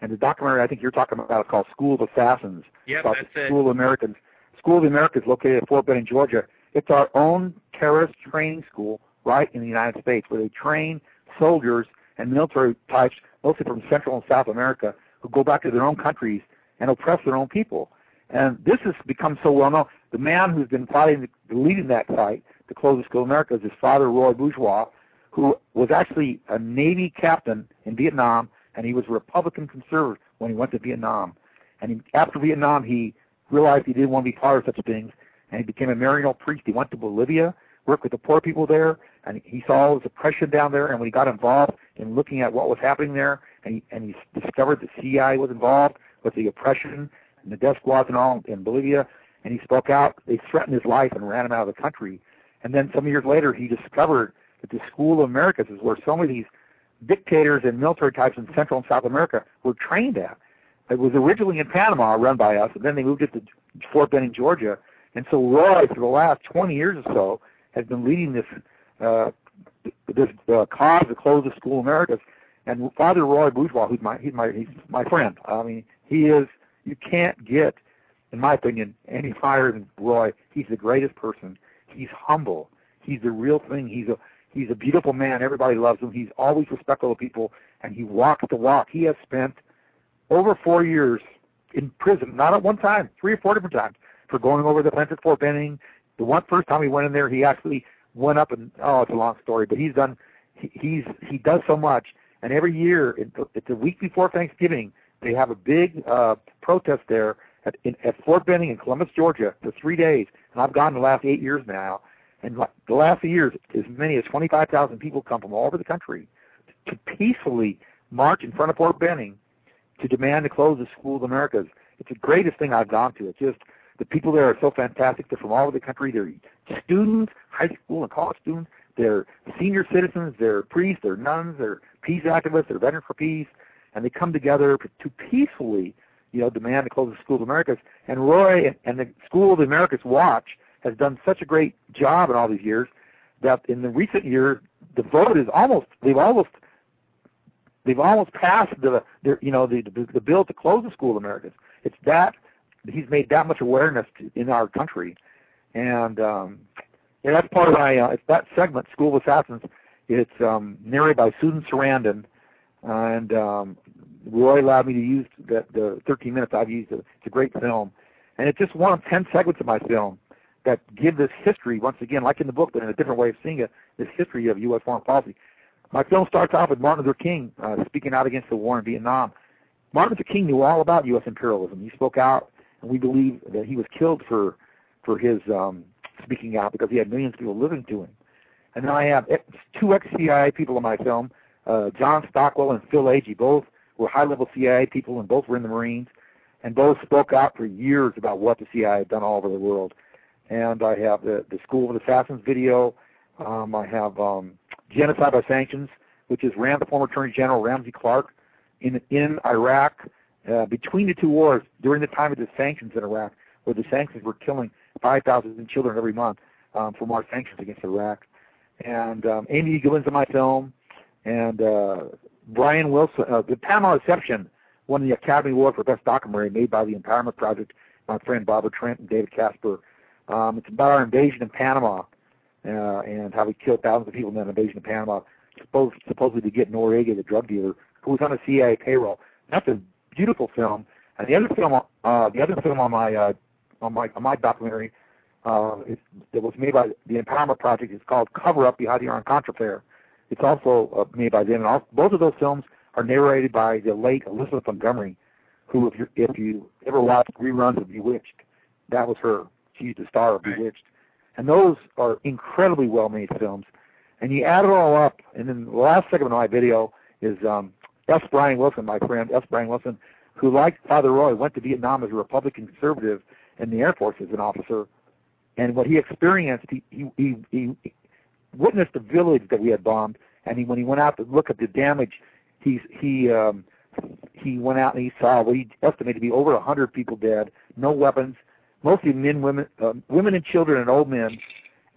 and the documentary I think you're talking about is called "School of Assassins." Yep, about that's the it. School of Americans. School of the Americans located at Fort Benning, Georgia. It's our own terrorist training school right in the United States where they train soldiers and military types, mostly from Central and South America, who go back to their own countries and oppress their own people. And this has become so well known. The man who's been fighting, leading that fight to close the School of America is his father, Roy Bourgeois, who was actually a Navy captain in Vietnam, and he was a Republican conservative when he went to Vietnam. And he, after Vietnam, he realized he didn't want to be part of such things, and he became a Maryknoll priest. He went to Bolivia, worked with the poor people there, and he saw all this oppression down there. And when he got involved in looking at what was happening there, and he, and he discovered the CIA was involved with the oppression and the death squads and all in Bolivia, and he spoke out. They threatened his life and ran him out of the country. And then some years later, he discovered that the School of Americas is where so many of these dictators and military types in Central and South America were trained at. It was originally in Panama, run by us, and then they moved it to Fort Benning, Georgia. And so Roy, for the last 20 years or so, has been leading this uh, this uh, cause to close the School of Americas. And Father Roy Bourgeois, who's my he's my he's my friend. I mean, he is. You can't get, in my opinion, any higher than Roy. He's the greatest person. He's humble. He's the real thing. He's a he's a beautiful man. Everybody loves him. He's always respectful of people, and he walks the walk. He has spent over four years in prison, not at one time, three or four different times, for going over the fence at Fort Benning. The one first time he went in there, he actually went up and oh, it's a long story, but he's done. He, he's he does so much, and every year, it, it's the week before Thanksgiving, they have a big uh, protest there at, in, at Fort Benning in Columbus, Georgia, for three days. And I've gone the last eight years now, and the last years, as many as 25,000 people come from all over the country to peacefully march in front of Fort Benning to demand to close the School of the Americas. It's the greatest thing I've gone to. It's just the people there are so fantastic. They're from all over the country. They're students, high school and college students. They're senior citizens. They're priests. They're nuns. They're peace activists. They're veterans for peace, and they come together to peacefully, you know, demand to close the School of Americas. And Roy and the School of the Americas Watch has done such a great job in all these years that in the recent years the vote is almost they've almost they've almost passed the, the you know the, the the bill to close the School of Americas. It's that he's made that much awareness to, in our country, and um, yeah, that's part of my uh, it's that segment, School of Assassins. It's um, narrated by Susan Sarandon, and um, Roy allowed me to use the, the 13 minutes I've used. It. It's a great film, and it's just one of 10 segments of my film that give this history once again, like in the book, but in a different way of seeing it, this history of U.S. foreign policy. My film starts off with Martin Luther King uh, speaking out against the war in Vietnam. Martin Luther King knew all about U.S. imperialism. He spoke out, and we believe that he was killed for for his um, speaking out because he had millions of people living to him. And then I have two ex-CIA people in my film, uh, John Stockwell and Phil Agee. Both were high-level CIA people, and both were in the Marines, and both spoke out for years about what the CIA had done all over the world. And I have the the School of Assassins video. Um, I have um, Genocide by Sanctions, which is Ram, the former Attorney General Ramsey Clark in in Iraq uh, between the two wars during the time of the sanctions in Iraq, where the sanctions were killing 5,000 children every month um, from our sanctions against Iraq. And um, Amy Gillen's in my film, and uh, Brian Wilson. Uh, the Panama Deception won the Academy Award for Best Documentary made by the Empowerment Project. My friend Barbara Trent and David Kasper. Um, it's about our invasion in Panama uh, and how we killed thousands of people in that invasion of Panama, supposed, supposedly to get Noriega, the drug dealer, who was on the CIA payroll. That's a beautiful film. And the other film, uh, the other film on my uh, on my on my documentary, uh, that was made by the Empowerment Project. It's called Cover Up Behind the Iran Contra Affair. It's also uh, made by them. And all, both of those films are narrated by the late Elizabeth Montgomery, who, if you if you ever watched reruns of Bewitched, that was her. She's the star of Bewitched. And those are incredibly well-made films. And you add it all up, and then the last segment of my video is um, S. Brian Wilson, my friend S. Brian Wilson, who, like Father Roy, went to Vietnam as a Republican conservative in the Air Force as an officer. And what he experienced, he, he, he, he witnessed the village that we had bombed, and he, when he went out to look at the damage, he he um, he went out and he saw what he estimated to be over a hundred people dead, no weapons, mostly men, women, uh, women and children and old men.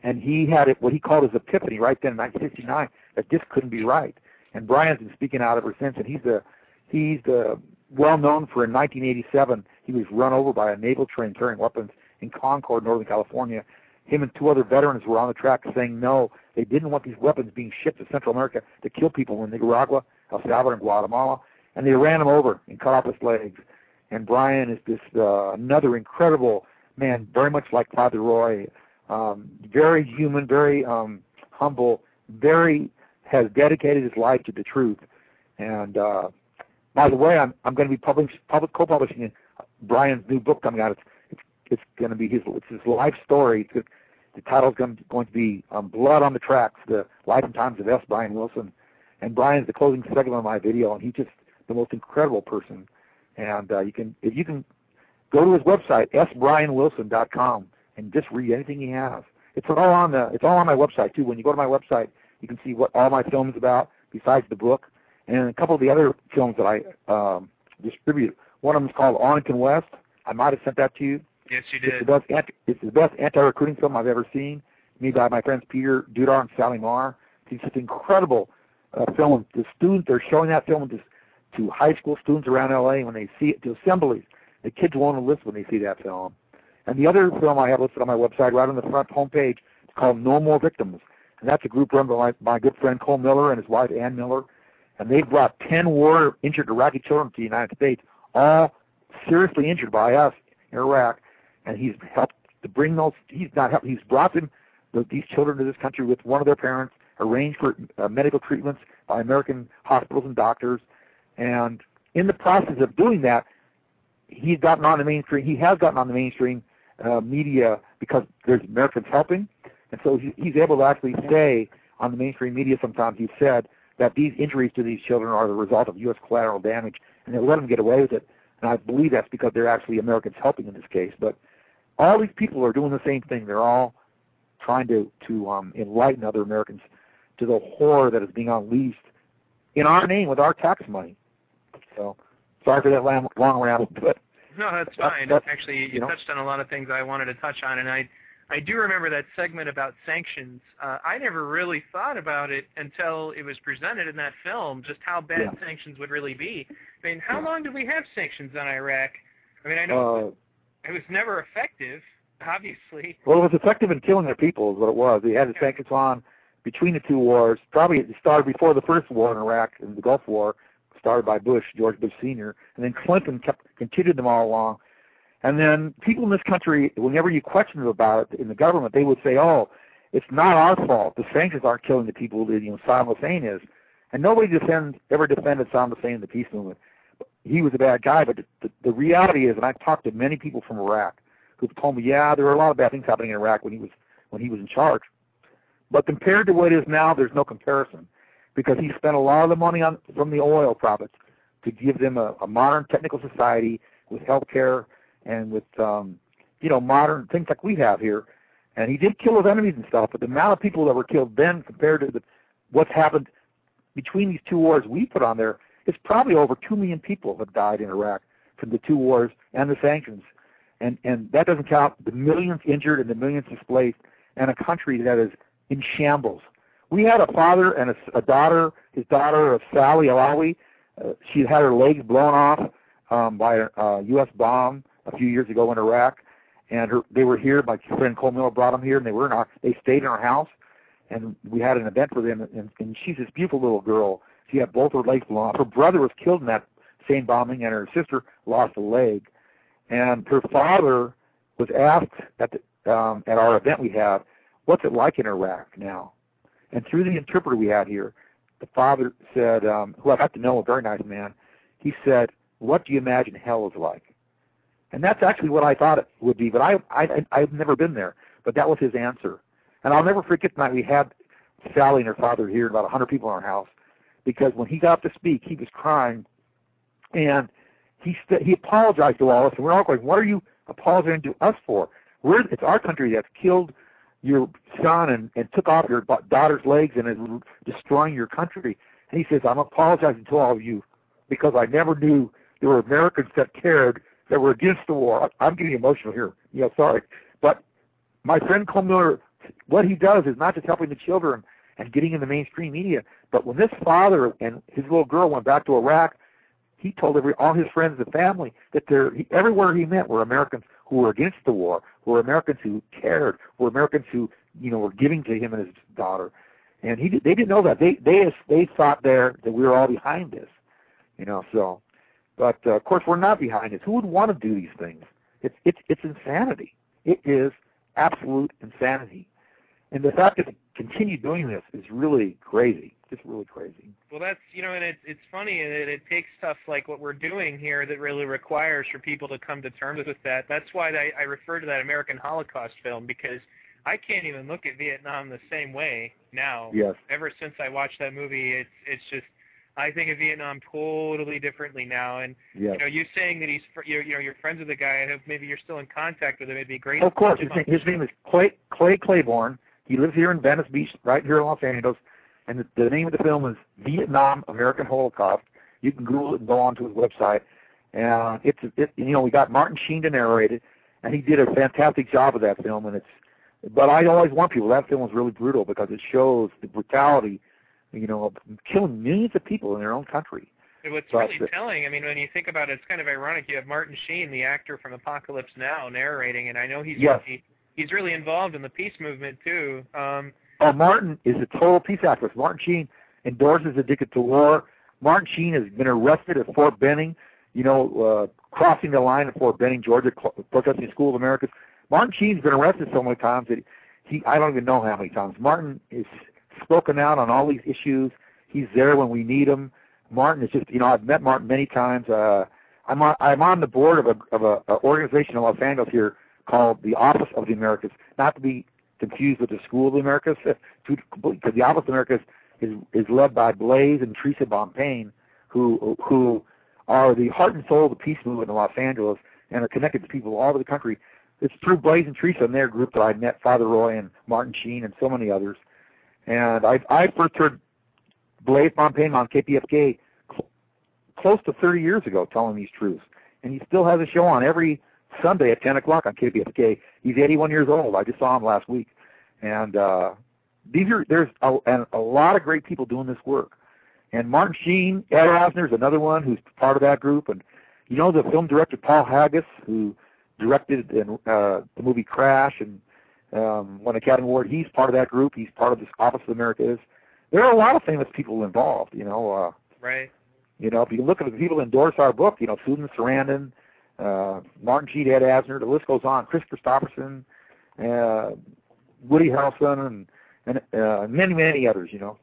And he had it, what he called his epiphany right then in 1969 that this couldn't be right. And Brian's been speaking out ever since. And he's the he's the well known for in 1987 he was run over by a naval train carrying weapons in Concord, Northern California. Him and two other veterans were on the track saying no, they didn't want these weapons being shipped to Central America to kill people in Nicaragua, El Salvador, and Guatemala. And they ran him over and cut off his legs. And Brian is this uh, another incredible man, very much like Father Roy, um, very human, very um, humble, very has dedicated his life to the truth. And uh, by the way, I'm I'm going to be publish, public co-publishing Brian's new book coming out. It's it's, going to be his it's his life story. It's, the title's going to, going to be um, Blood on the Tracks: The Life and Times of S. Brian Wilson. And Brian's the closing segment of my video, and he's just the most incredible person. And uh, you can if you can go to his website sbrianwilson.com and just read anything he has. It's all on the it's all on my website too. When you go to my website, you can see what all my films about besides the book and a couple of the other films that I um, distribute. One of them is called Arlington West. I might have sent that to you. Yes, you did. It's the best, anti, it's the best anti-recruiting film I've ever seen, made by my friends Peter Dudar and Sally Marr. It's just an incredible uh, film. The students they're showing that film to, to high school students around LA when they see it to assemblies. The kids won't enlist when they see that film. And the other film I have listed on my website, right on the front homepage, it's called No More Victims. And that's a group run by my, my good friend Cole Miller and his wife Ann Miller. And they've brought 10 war injured Iraqi children to the United States, all seriously injured by us in Iraq. And he's helped to bring those, he's not helped, he's brought them, the, these children to this country with one of their parents, arranged for uh, medical treatments by American hospitals and doctors. And in the process of doing that, he's gotten on the mainstream. He has gotten on the mainstream uh, media because there's Americans helping, and so he, he's able to actually say on the mainstream media. Sometimes he's said that these injuries to these children are the result of U.S. collateral damage, and they let them get away with it. And I believe that's because they're actually Americans helping in this case. But all these people are doing the same thing. They're all trying to to um, enlighten other Americans to the horror that is being unleashed in our name with our tax money. So sorry for that long, long ramble, but no, that's fine. That's, Actually, you, you know? touched on a lot of things I wanted to touch on, and I I do remember that segment about sanctions. Uh, I never really thought about it until it was presented in that film, just how bad Yeah. sanctions would really be. I mean, how long do we have sanctions on Iraq? I mean, I know uh, it was never effective, obviously. well, it was effective in killing their people, is what it was. They had the sanctions on between the two wars. Probably it started before the first war in Iraq, and the Gulf War, started by Bush, George Bush Senior, and then Clinton kept continued them all along. And then people in this country, whenever you question them about it in the government, they would say, "Oh, it's not our fault. The sanctions aren't killing the people that you know Saddam Hussein is." And nobody defend, ever defended Saddam Hussein in the peace movement. He was a bad guy, but the, the, reality is, and I've talked to many people from Iraq who've told me, yeah, there were a lot of bad things happening in Iraq when he was when he was in charge. But compared to what it is now, there's no comparison because he spent a lot of the money on from the oil profits to give them a, a modern technical society with health care and with um, you know modern things like we have here. And he did kill his enemies and stuff, but the amount of people that were killed then compared to the, what's happened between these two wars we put on there, it's probably over two million people have died in Iraq from the two wars and the sanctions. And and that doesn't count the millions injured and the millions displaced and a country that is in shambles. we had a father and a, a daughter. His daughter, of Sally Alawi, uh, she had her legs blown off um, by a uh, U.S. bomb a few years ago in Iraq, and her, they were here. My friend Cole Miller brought them here, and they were in our. They stayed in our house, and we had an event for them. And, and she's this beautiful little girl. She had both her legs off. Her brother was killed in that same bombing, and her sister lost a leg. And her father was asked at the, um, at our event we had, "What's it like in Iraq now?" And through the interpreter we had here, the father said, um, who I got to know, a very nice man, he said, "What do you imagine hell is like?" And that's actually what I thought it would be, but I, I I've never been there. But that was his answer. And I'll never forget the night we had Sally and her father here, about a 100 people in our house, because when he got up to speak, he was crying, and he st- he apologized to all of us, and we're all going, "What are you apologizing to us for? We're it's our country that's killed your son and, and took off your daughter's legs and is destroying your country." And he says, "I'm apologizing to all of you because I never knew there were Americans that cared that were against the war." I'm getting emotional here. Yeah, sorry, but my friend Cole Miller, what he does is not just helping the children and getting in the mainstream media, but when this father and his little girl went back to Iraq, he told every all his friends and family that there he, everywhere he met were Americans who were against the war, were Americans who cared, were Americans who you know were giving to him and his daughter, and he they didn't know that they they they thought there that we were all behind this, you know. So, but uh, of course we're not behind this. Who would want to do these things? It's it's it's insanity. It is absolute insanity, and the fact that they continue doing this is really crazy just really crazy. Well, that's you know, and it's it's funny that it takes stuff like what we're doing here that really requires for people to come to terms with that. That's why I, I refer to that American Holocaust film because I can't even look at Vietnam the same way now. Yes. Ever since I watched that movie, it's it's just I think of Vietnam totally differently now. And yes. you know, you saying that he's fr- you know you're friends with the guy. I hope maybe you're still in contact with him. It'd be great. Of course, his name, his name is Clay Clay Claiborne. He lives here in Venice Beach, right here in Los Angeles and the, the name of the film is Vietnam American Holocaust. You can Google it and go onto his website. And it's it, you know we got Martin Sheen to narrate it, and he did a fantastic job of that film. And it's but I always want people that film was really brutal because it shows the brutality, you know, of killing millions of people in their own country. What's but, really telling, I mean, when you think about it, it's kind of ironic. You have Martin Sheen, the actor from Apocalypse Now, narrating, and I know he's yes. He's really involved in the peace movement too. Um, Oh, Martin is a total peace activist. Martin Sheen endorses Addicted to War. Martin Sheen has been arrested at Fort Benning, you know, uh, crossing the line at Fort Benning, Georgia, protesting School of Americas. Martin Sheen's been arrested so many times that he, I don't even know how many times. Martin is spoken out on all these issues. He's there when we need him. Martin is just, you know, I've met Martin many times. Uh, I'm on, I'm on the board of a of a, a organization in Los Angeles here called the Office of the Americas, not to be confused with the School of the Americas, because the Office of the Americas is is led by Blaise and Teresa Bonpane, who who are the heart and soul of the peace movement in Los Angeles and are connected to people all over the country. It's through Blaise and Teresa and their group that I met Father Roy and Martin Sheen and so many others. And I I first heard Blaise Bonpane on KPFK cl- close to 30 years ago telling these truths. And he still has a show on every Sunday at 10 o'clock on KPFK. He's 81 years old. I just saw him last week, and uh, these are there's a, and a lot of great people doing this work. And Martin Sheen, Ed Asner's another one who's part of that group, and you know the film director Paul Haggis who directed in, uh, the movie Crash and um, won an Academy Award. He's part of that group. He's part of this Office of America. Is there are a lot of famous people involved. You know. Uh, right. You know, if you look at the people who endorse our book, you know, Susan Sarandon, uh, Martin Sheen, Ed Asner, the list goes on. Kris Kristofferson, uh, Woody Harrelson, and and uh, many many others. You know.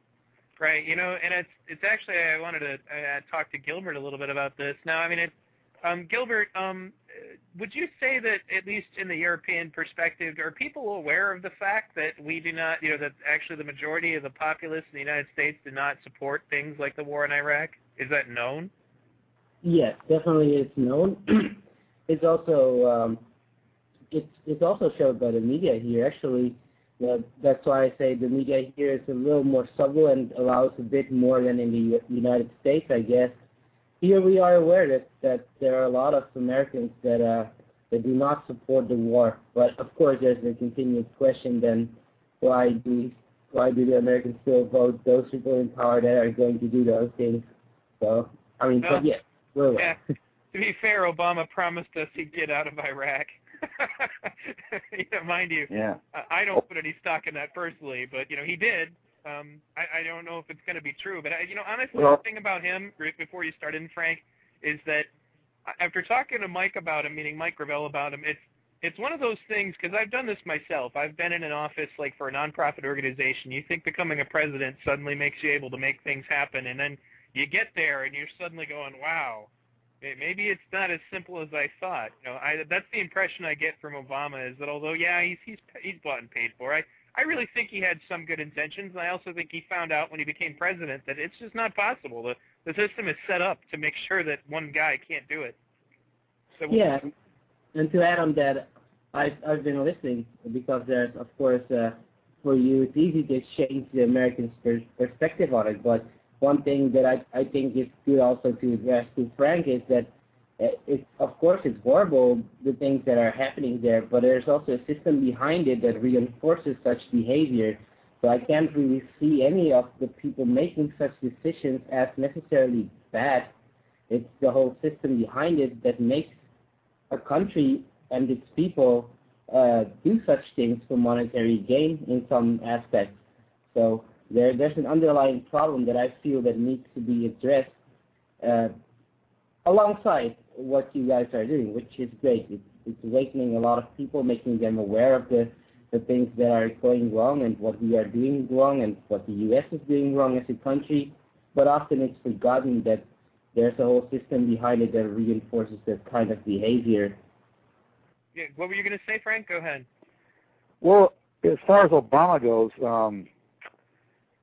Right. You know, and it's it's actually I wanted to uh, talk to Gilbert a little bit about this. Now, I mean, it, um, Gilbert, um, would you say that at least in the European perspective, are people aware of the fact that we do not, you know, that actually the majority of the populace in the United States do not support things like the war in Iraq? Is that known? Yes, definitely it's known. it's also um, it's it's also showed by the media here. Actually, uh, that's why I say the media here is a little more subtle and allows a bit more than in the U- United States, I guess. Here we are aware that, that there are a lot of Americans that uh, that do not support the war. But of course, there's a continued question then: why do why do the Americans still vote those people in power that are going to do those things? So, I mean, Well, but yeah, well, Yeah. to be fair, Obama promised us he'd get out of Iraq. you know, mind you, Yeah. I- don't put any stock in that personally, but you know he did. Um, I, I don't know if it's going to be true, but I, you know, honestly, Well- the thing about him, before you start in, Frank, is that after talking to Mike about him, meaning Mike Gravel about him, it's it's one of those things because I've done this myself. I've been in an office like for a nonprofit organization. You think becoming a president suddenly makes you able to make things happen, and then you get there and you're suddenly going, "Wow, maybe it's not as simple as I thought." You know, I that's the impression I get from Obama is that although yeah, he's he's he's bought and paid for. I I really think he had some good intentions, and I also think he found out when he became president that it's just not possible. The the system is set up to make sure that one guy can't do it. So Yeah, and to add on that, I've I've been listening because there's of course uh, for you it's easy to exchange the American perspective on it, but one thing that I I think is good also to address to Frank is that uh, it's of course it's horrible the things that are happening there, but there's also a system behind it that reinforces such behavior. So I can't really see any of the people making such decisions as necessarily bad. It's the whole system behind it that makes a country and its people uh, do such things for monetary gain in some aspects. So there, there's an underlying problem that I feel that needs to be addressed uh, alongside what you guys are doing, which is great. It's, it's awakening a lot of people, making them aware of the, the things that are going wrong and what we are doing wrong and what the U.S. is doing wrong as a country. But often it's forgotten that there's a whole system behind it that reinforces that kind of behavior. Yeah, what were you going to say, Frank? Go ahead. Well, as far as Obama goes, um,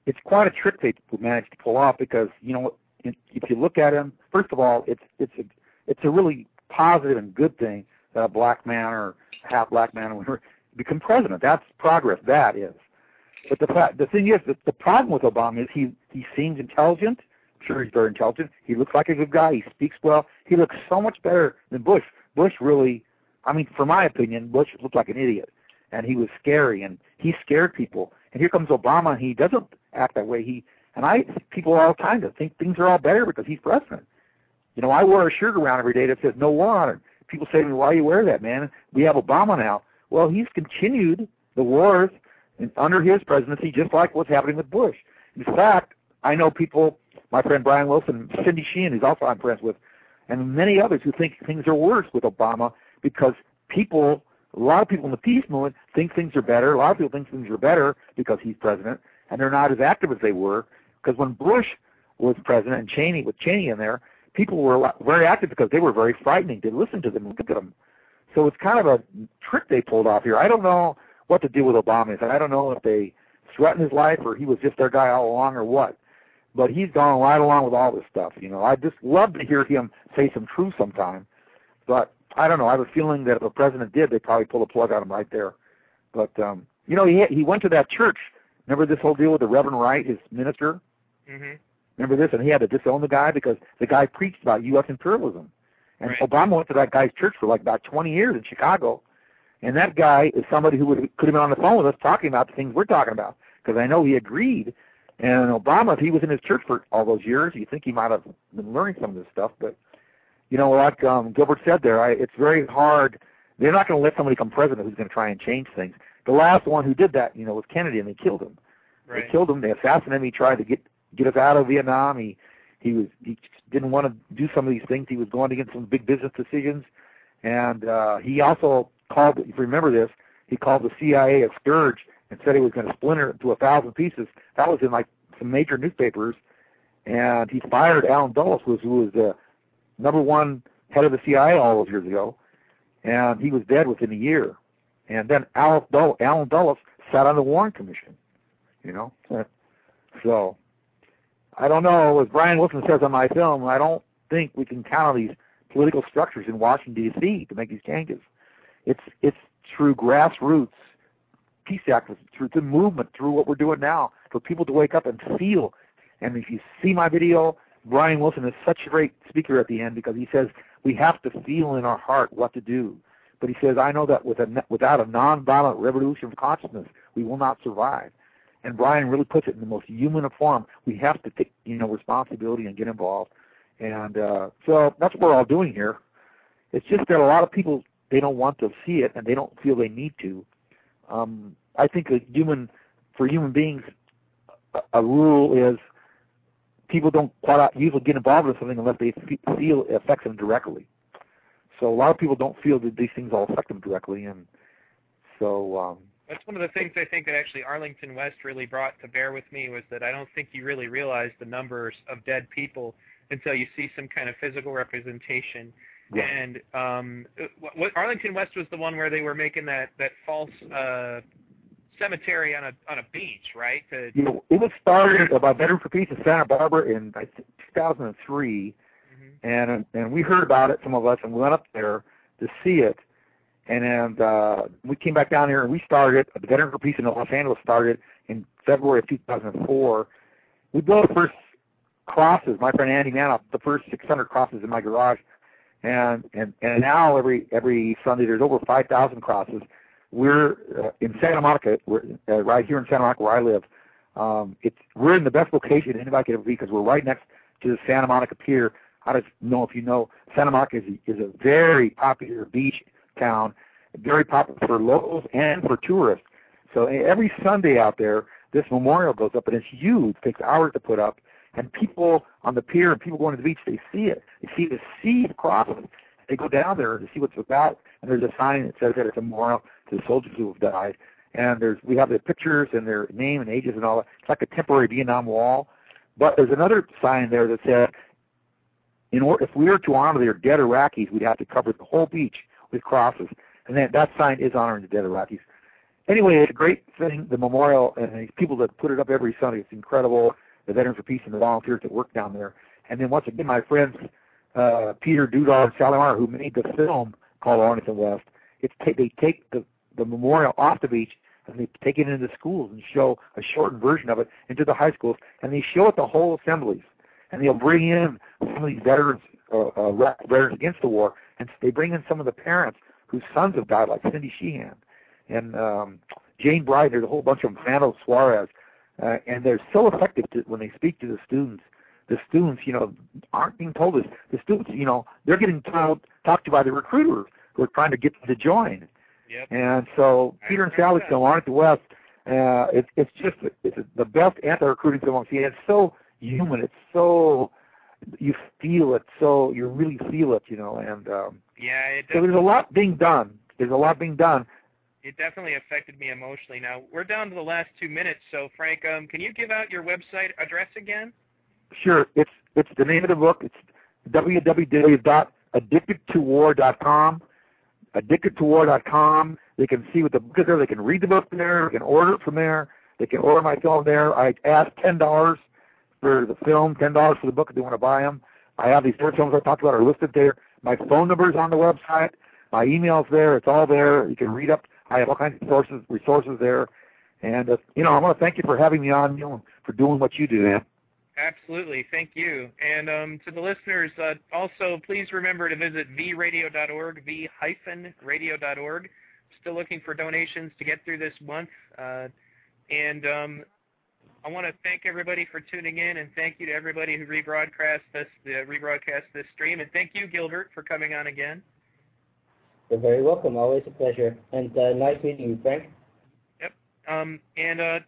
it's quite a trick they managed to pull off because you know if you look at him, first of all, it's it's a it's a really positive and good thing that a black man or half black man or whatever become president. That's progress. That is. But the fact, the thing is the problem with Obama is he he seems intelligent. I'm sure he's very intelligent. He looks like a good guy. He speaks well. He looks so much better than Bush. Bush really, I mean, for my opinion, Bush looked like an idiot, and he was scary, and he scared people. And here comes Obama. And he doesn't act that way. He and I people all the time that think things are all better because he's president. You know, I wear a shirt around every day that says no war on it. People say to me, "Why you wear that, man? We have Obama now." Well, he's continued the wars under his presidency, just like what's happening with Bush. In fact, I know people, my friend Brian Wilson, Cindy Sheehan, who's also I'm friends with, and many others who think things are worse with Obama because people, a lot of people in the peace movement think things are better. A lot of people think things are better because he's president, and they're not as active as they were. Because when Bush was president and Cheney with Cheney in there, people were lot, very active because they were very frightening to listen to them and look at them. So it's kind of a trick they pulled off here. I don't know what to do with Obama. Is I don't know if they threatened his life or he was just their guy all along or what. But he's gone right along with all this stuff. You know, I'd just love to hear him say some truth sometime. But I don't know. I have a feeling that if a president did, they'd probably pull the plug on him right there. But um, you know, he he went to that church. Remember this whole deal with the Reverend Wright, his minister. hmm Remember this, and he had to disown the guy because the guy preached about U.S. imperialism. And Right. Obama went to that guy's church for like about 20 years in Chicago, and that guy is somebody who would could have been on the phone with us talking about the things we're talking about because I know he agreed. And Obama, if he was in his church for all those years, you think he might have been learning some of this stuff. But you know, like um, Gilbert said there, I, it's very hard. They're not going to let somebody come president who's going to try and change things. The last one who did that, you know, was Kennedy, and they killed him. Right. They killed him. They assassinated him. He tried to get get us out of Vietnam. He he was he didn't want to do some of these things. He was going against some big business decisions, and uh, he also called. If you remember this, he called the CIA a scourge and said he was going to splinter it into a thousand pieces. That was in like some major newspapers, and he fired Allen Dulles, who was, who was the number one head of the CIA all those years ago, and he was dead within a year. And then Allen Dulles, Allen Dulles sat on the Warren Commission. You know, so I don't know. As Brian Wilson says on my film, I don't think we can count on these political structures in Washington D.C. to make these changes. It's it's through grassroots peace activism, through the movement, through what we're doing now, for people to wake up and feel. And if you see my video, Brian Wilson is such a great speaker at the end because he says we have to feel in our heart what to do. But he says, I know that with a, without a nonviolent revolution of consciousness, we will not survive. and Brian really puts it in the most human form. We have to take you know responsibility and get involved, and uh, so that's what we're all doing here. It's just that a lot of people they don't want to see it and they don't feel they need to. Um, I think a human for human beings, a, a rule is people don't quite usually get involved with something unless they feel it affects them directly. So a lot of people don't feel that these things all affect them directly, and so um, that's one of the things I think that actually Arlington West really brought to bear with me was that I don't think you really realize the numbers of dead people until you see some kind of physical representation. Yeah. And um, what, Arlington West was the one where they were making that that false uh, cemetery on a on a beach, right? To, you know, it was started by Veterans for Peace in Santa Barbara in I think 2003, mm-hmm. and and we heard about it, some of us, and we went up there to see it, and and uh, we came back down here and we started. The Veteran for Peace in Los Angeles started in February of 2004. We built the first crosses. My friend Andy Manoff, the first 600 crosses in my garage and and and now every every Sunday there's over 5,000 crosses. We're uh, in Santa Monica, uh, right here in Santa Monica where I live. Um, it's we're in the best location anybody could ever be because we're right next to the Santa Monica Pier. I don't know if you know Santa Monica is a, is a very popular beach town, very popular for locals and for tourists. So every Sunday out there, this memorial goes up, and it's huge. It takes hours to put up, and people on the pier and people going to the beach, they see it. They see the sea crossing. They go down there to see what's about, and there's a sign that says that it's a memorial to the soldiers who have died. And there's we have their pictures and their name and ages and all that. It's like a temporary Vietnam wall. But there's another sign there that says, in order, if we were to honor their dead Iraqis, we'd have to cover the whole beach with crosses. And that that sign is honoring the dead Iraqis. Anyway, it's a great thing, the memorial, and these people that put it up every Sunday. It's incredible the Veterans for Peace and the volunteers that work down there. And then once again, my friends uh, Peter Dudar and Sally Marr, who made the film called Arlington West, it's ta- they take the the memorial off the beach and they take it into the schools and show a shortened version of it into the high schools, and they show it the whole assemblies, and they'll bring in some of these veterans, uh, uh, veterans against the war, and they bring in some of the parents whose sons have died, like Cindy Sheehan and um, Jane Bright. There's a whole bunch of them, Fernando Suarez, uh, and they're so effective to, when they speak to the students. The students, you know, aren't being told this. The students, you know, they're getting told, talked to by the recruiters who are trying to get them to join. Yep. And so Peter and Sally film Arlington West. Uh, it's it's just it's the best anti-recruiting film I've seen. It's so human. It's so you feel it. So you really feel it, you know. And um, yeah, it so there's a lot being done. There's a lot being done it definitely affected me emotionally. Now we're down to the last two minutes, so Frank, um, can you give out your website address again? Sure. It's it's the name of the book. It's www.addictedtowar.com. Addictedtowar.com. They can see what the book is there. They can read the book there. They can order it from there. They can order my film there. I ask ten dollars for the film, ten dollars for the book if they want to buy them. I have these four films I talked about are listed there. My phone number is on the website. My email's there. It's all there. You can read up I have all kinds of sources, resources there. And, uh, you know, I want to thank you for having me on, you know, for doing what you do, man. Absolutely. Thank you. And um, to the listeners, uh, also please remember to visit vradio.org, v-radio.org. Still looking for donations to get through this month. Uh, and um, I want to thank everybody for tuning in, and thank you to everybody who rebroadcast this, uh, rebroadcast this stream. And thank you, Gilbert, for coming on again. You're very welcome. Always a pleasure. And uh, nice meeting you, Frank. Yep. Um, and uh,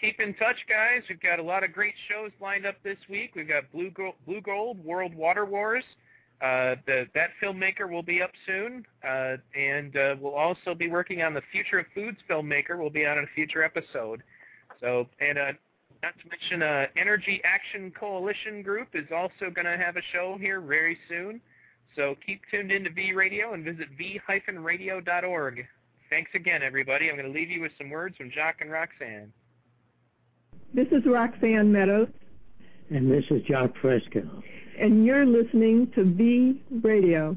keep in touch, guys. We've got a lot of great shows lined up this week. We've got Blue Gold, Blue Gold World Water Wars. Uh, the, that filmmaker will be up soon, uh, and uh, we'll also be working on the Future of Foods filmmaker. We'll be on in a future episode. So, and uh, not to mention, uh, Energy Action Coalition Group is also going to have a show here very soon. So keep tuned in to V Radio and visit v-radio.org. Thanks again, everybody. I'm going to leave you with some words from Jacques and Roxanne. This is Roxanne Meadows. And this is Jacques Fresco. And you're listening to V Radio.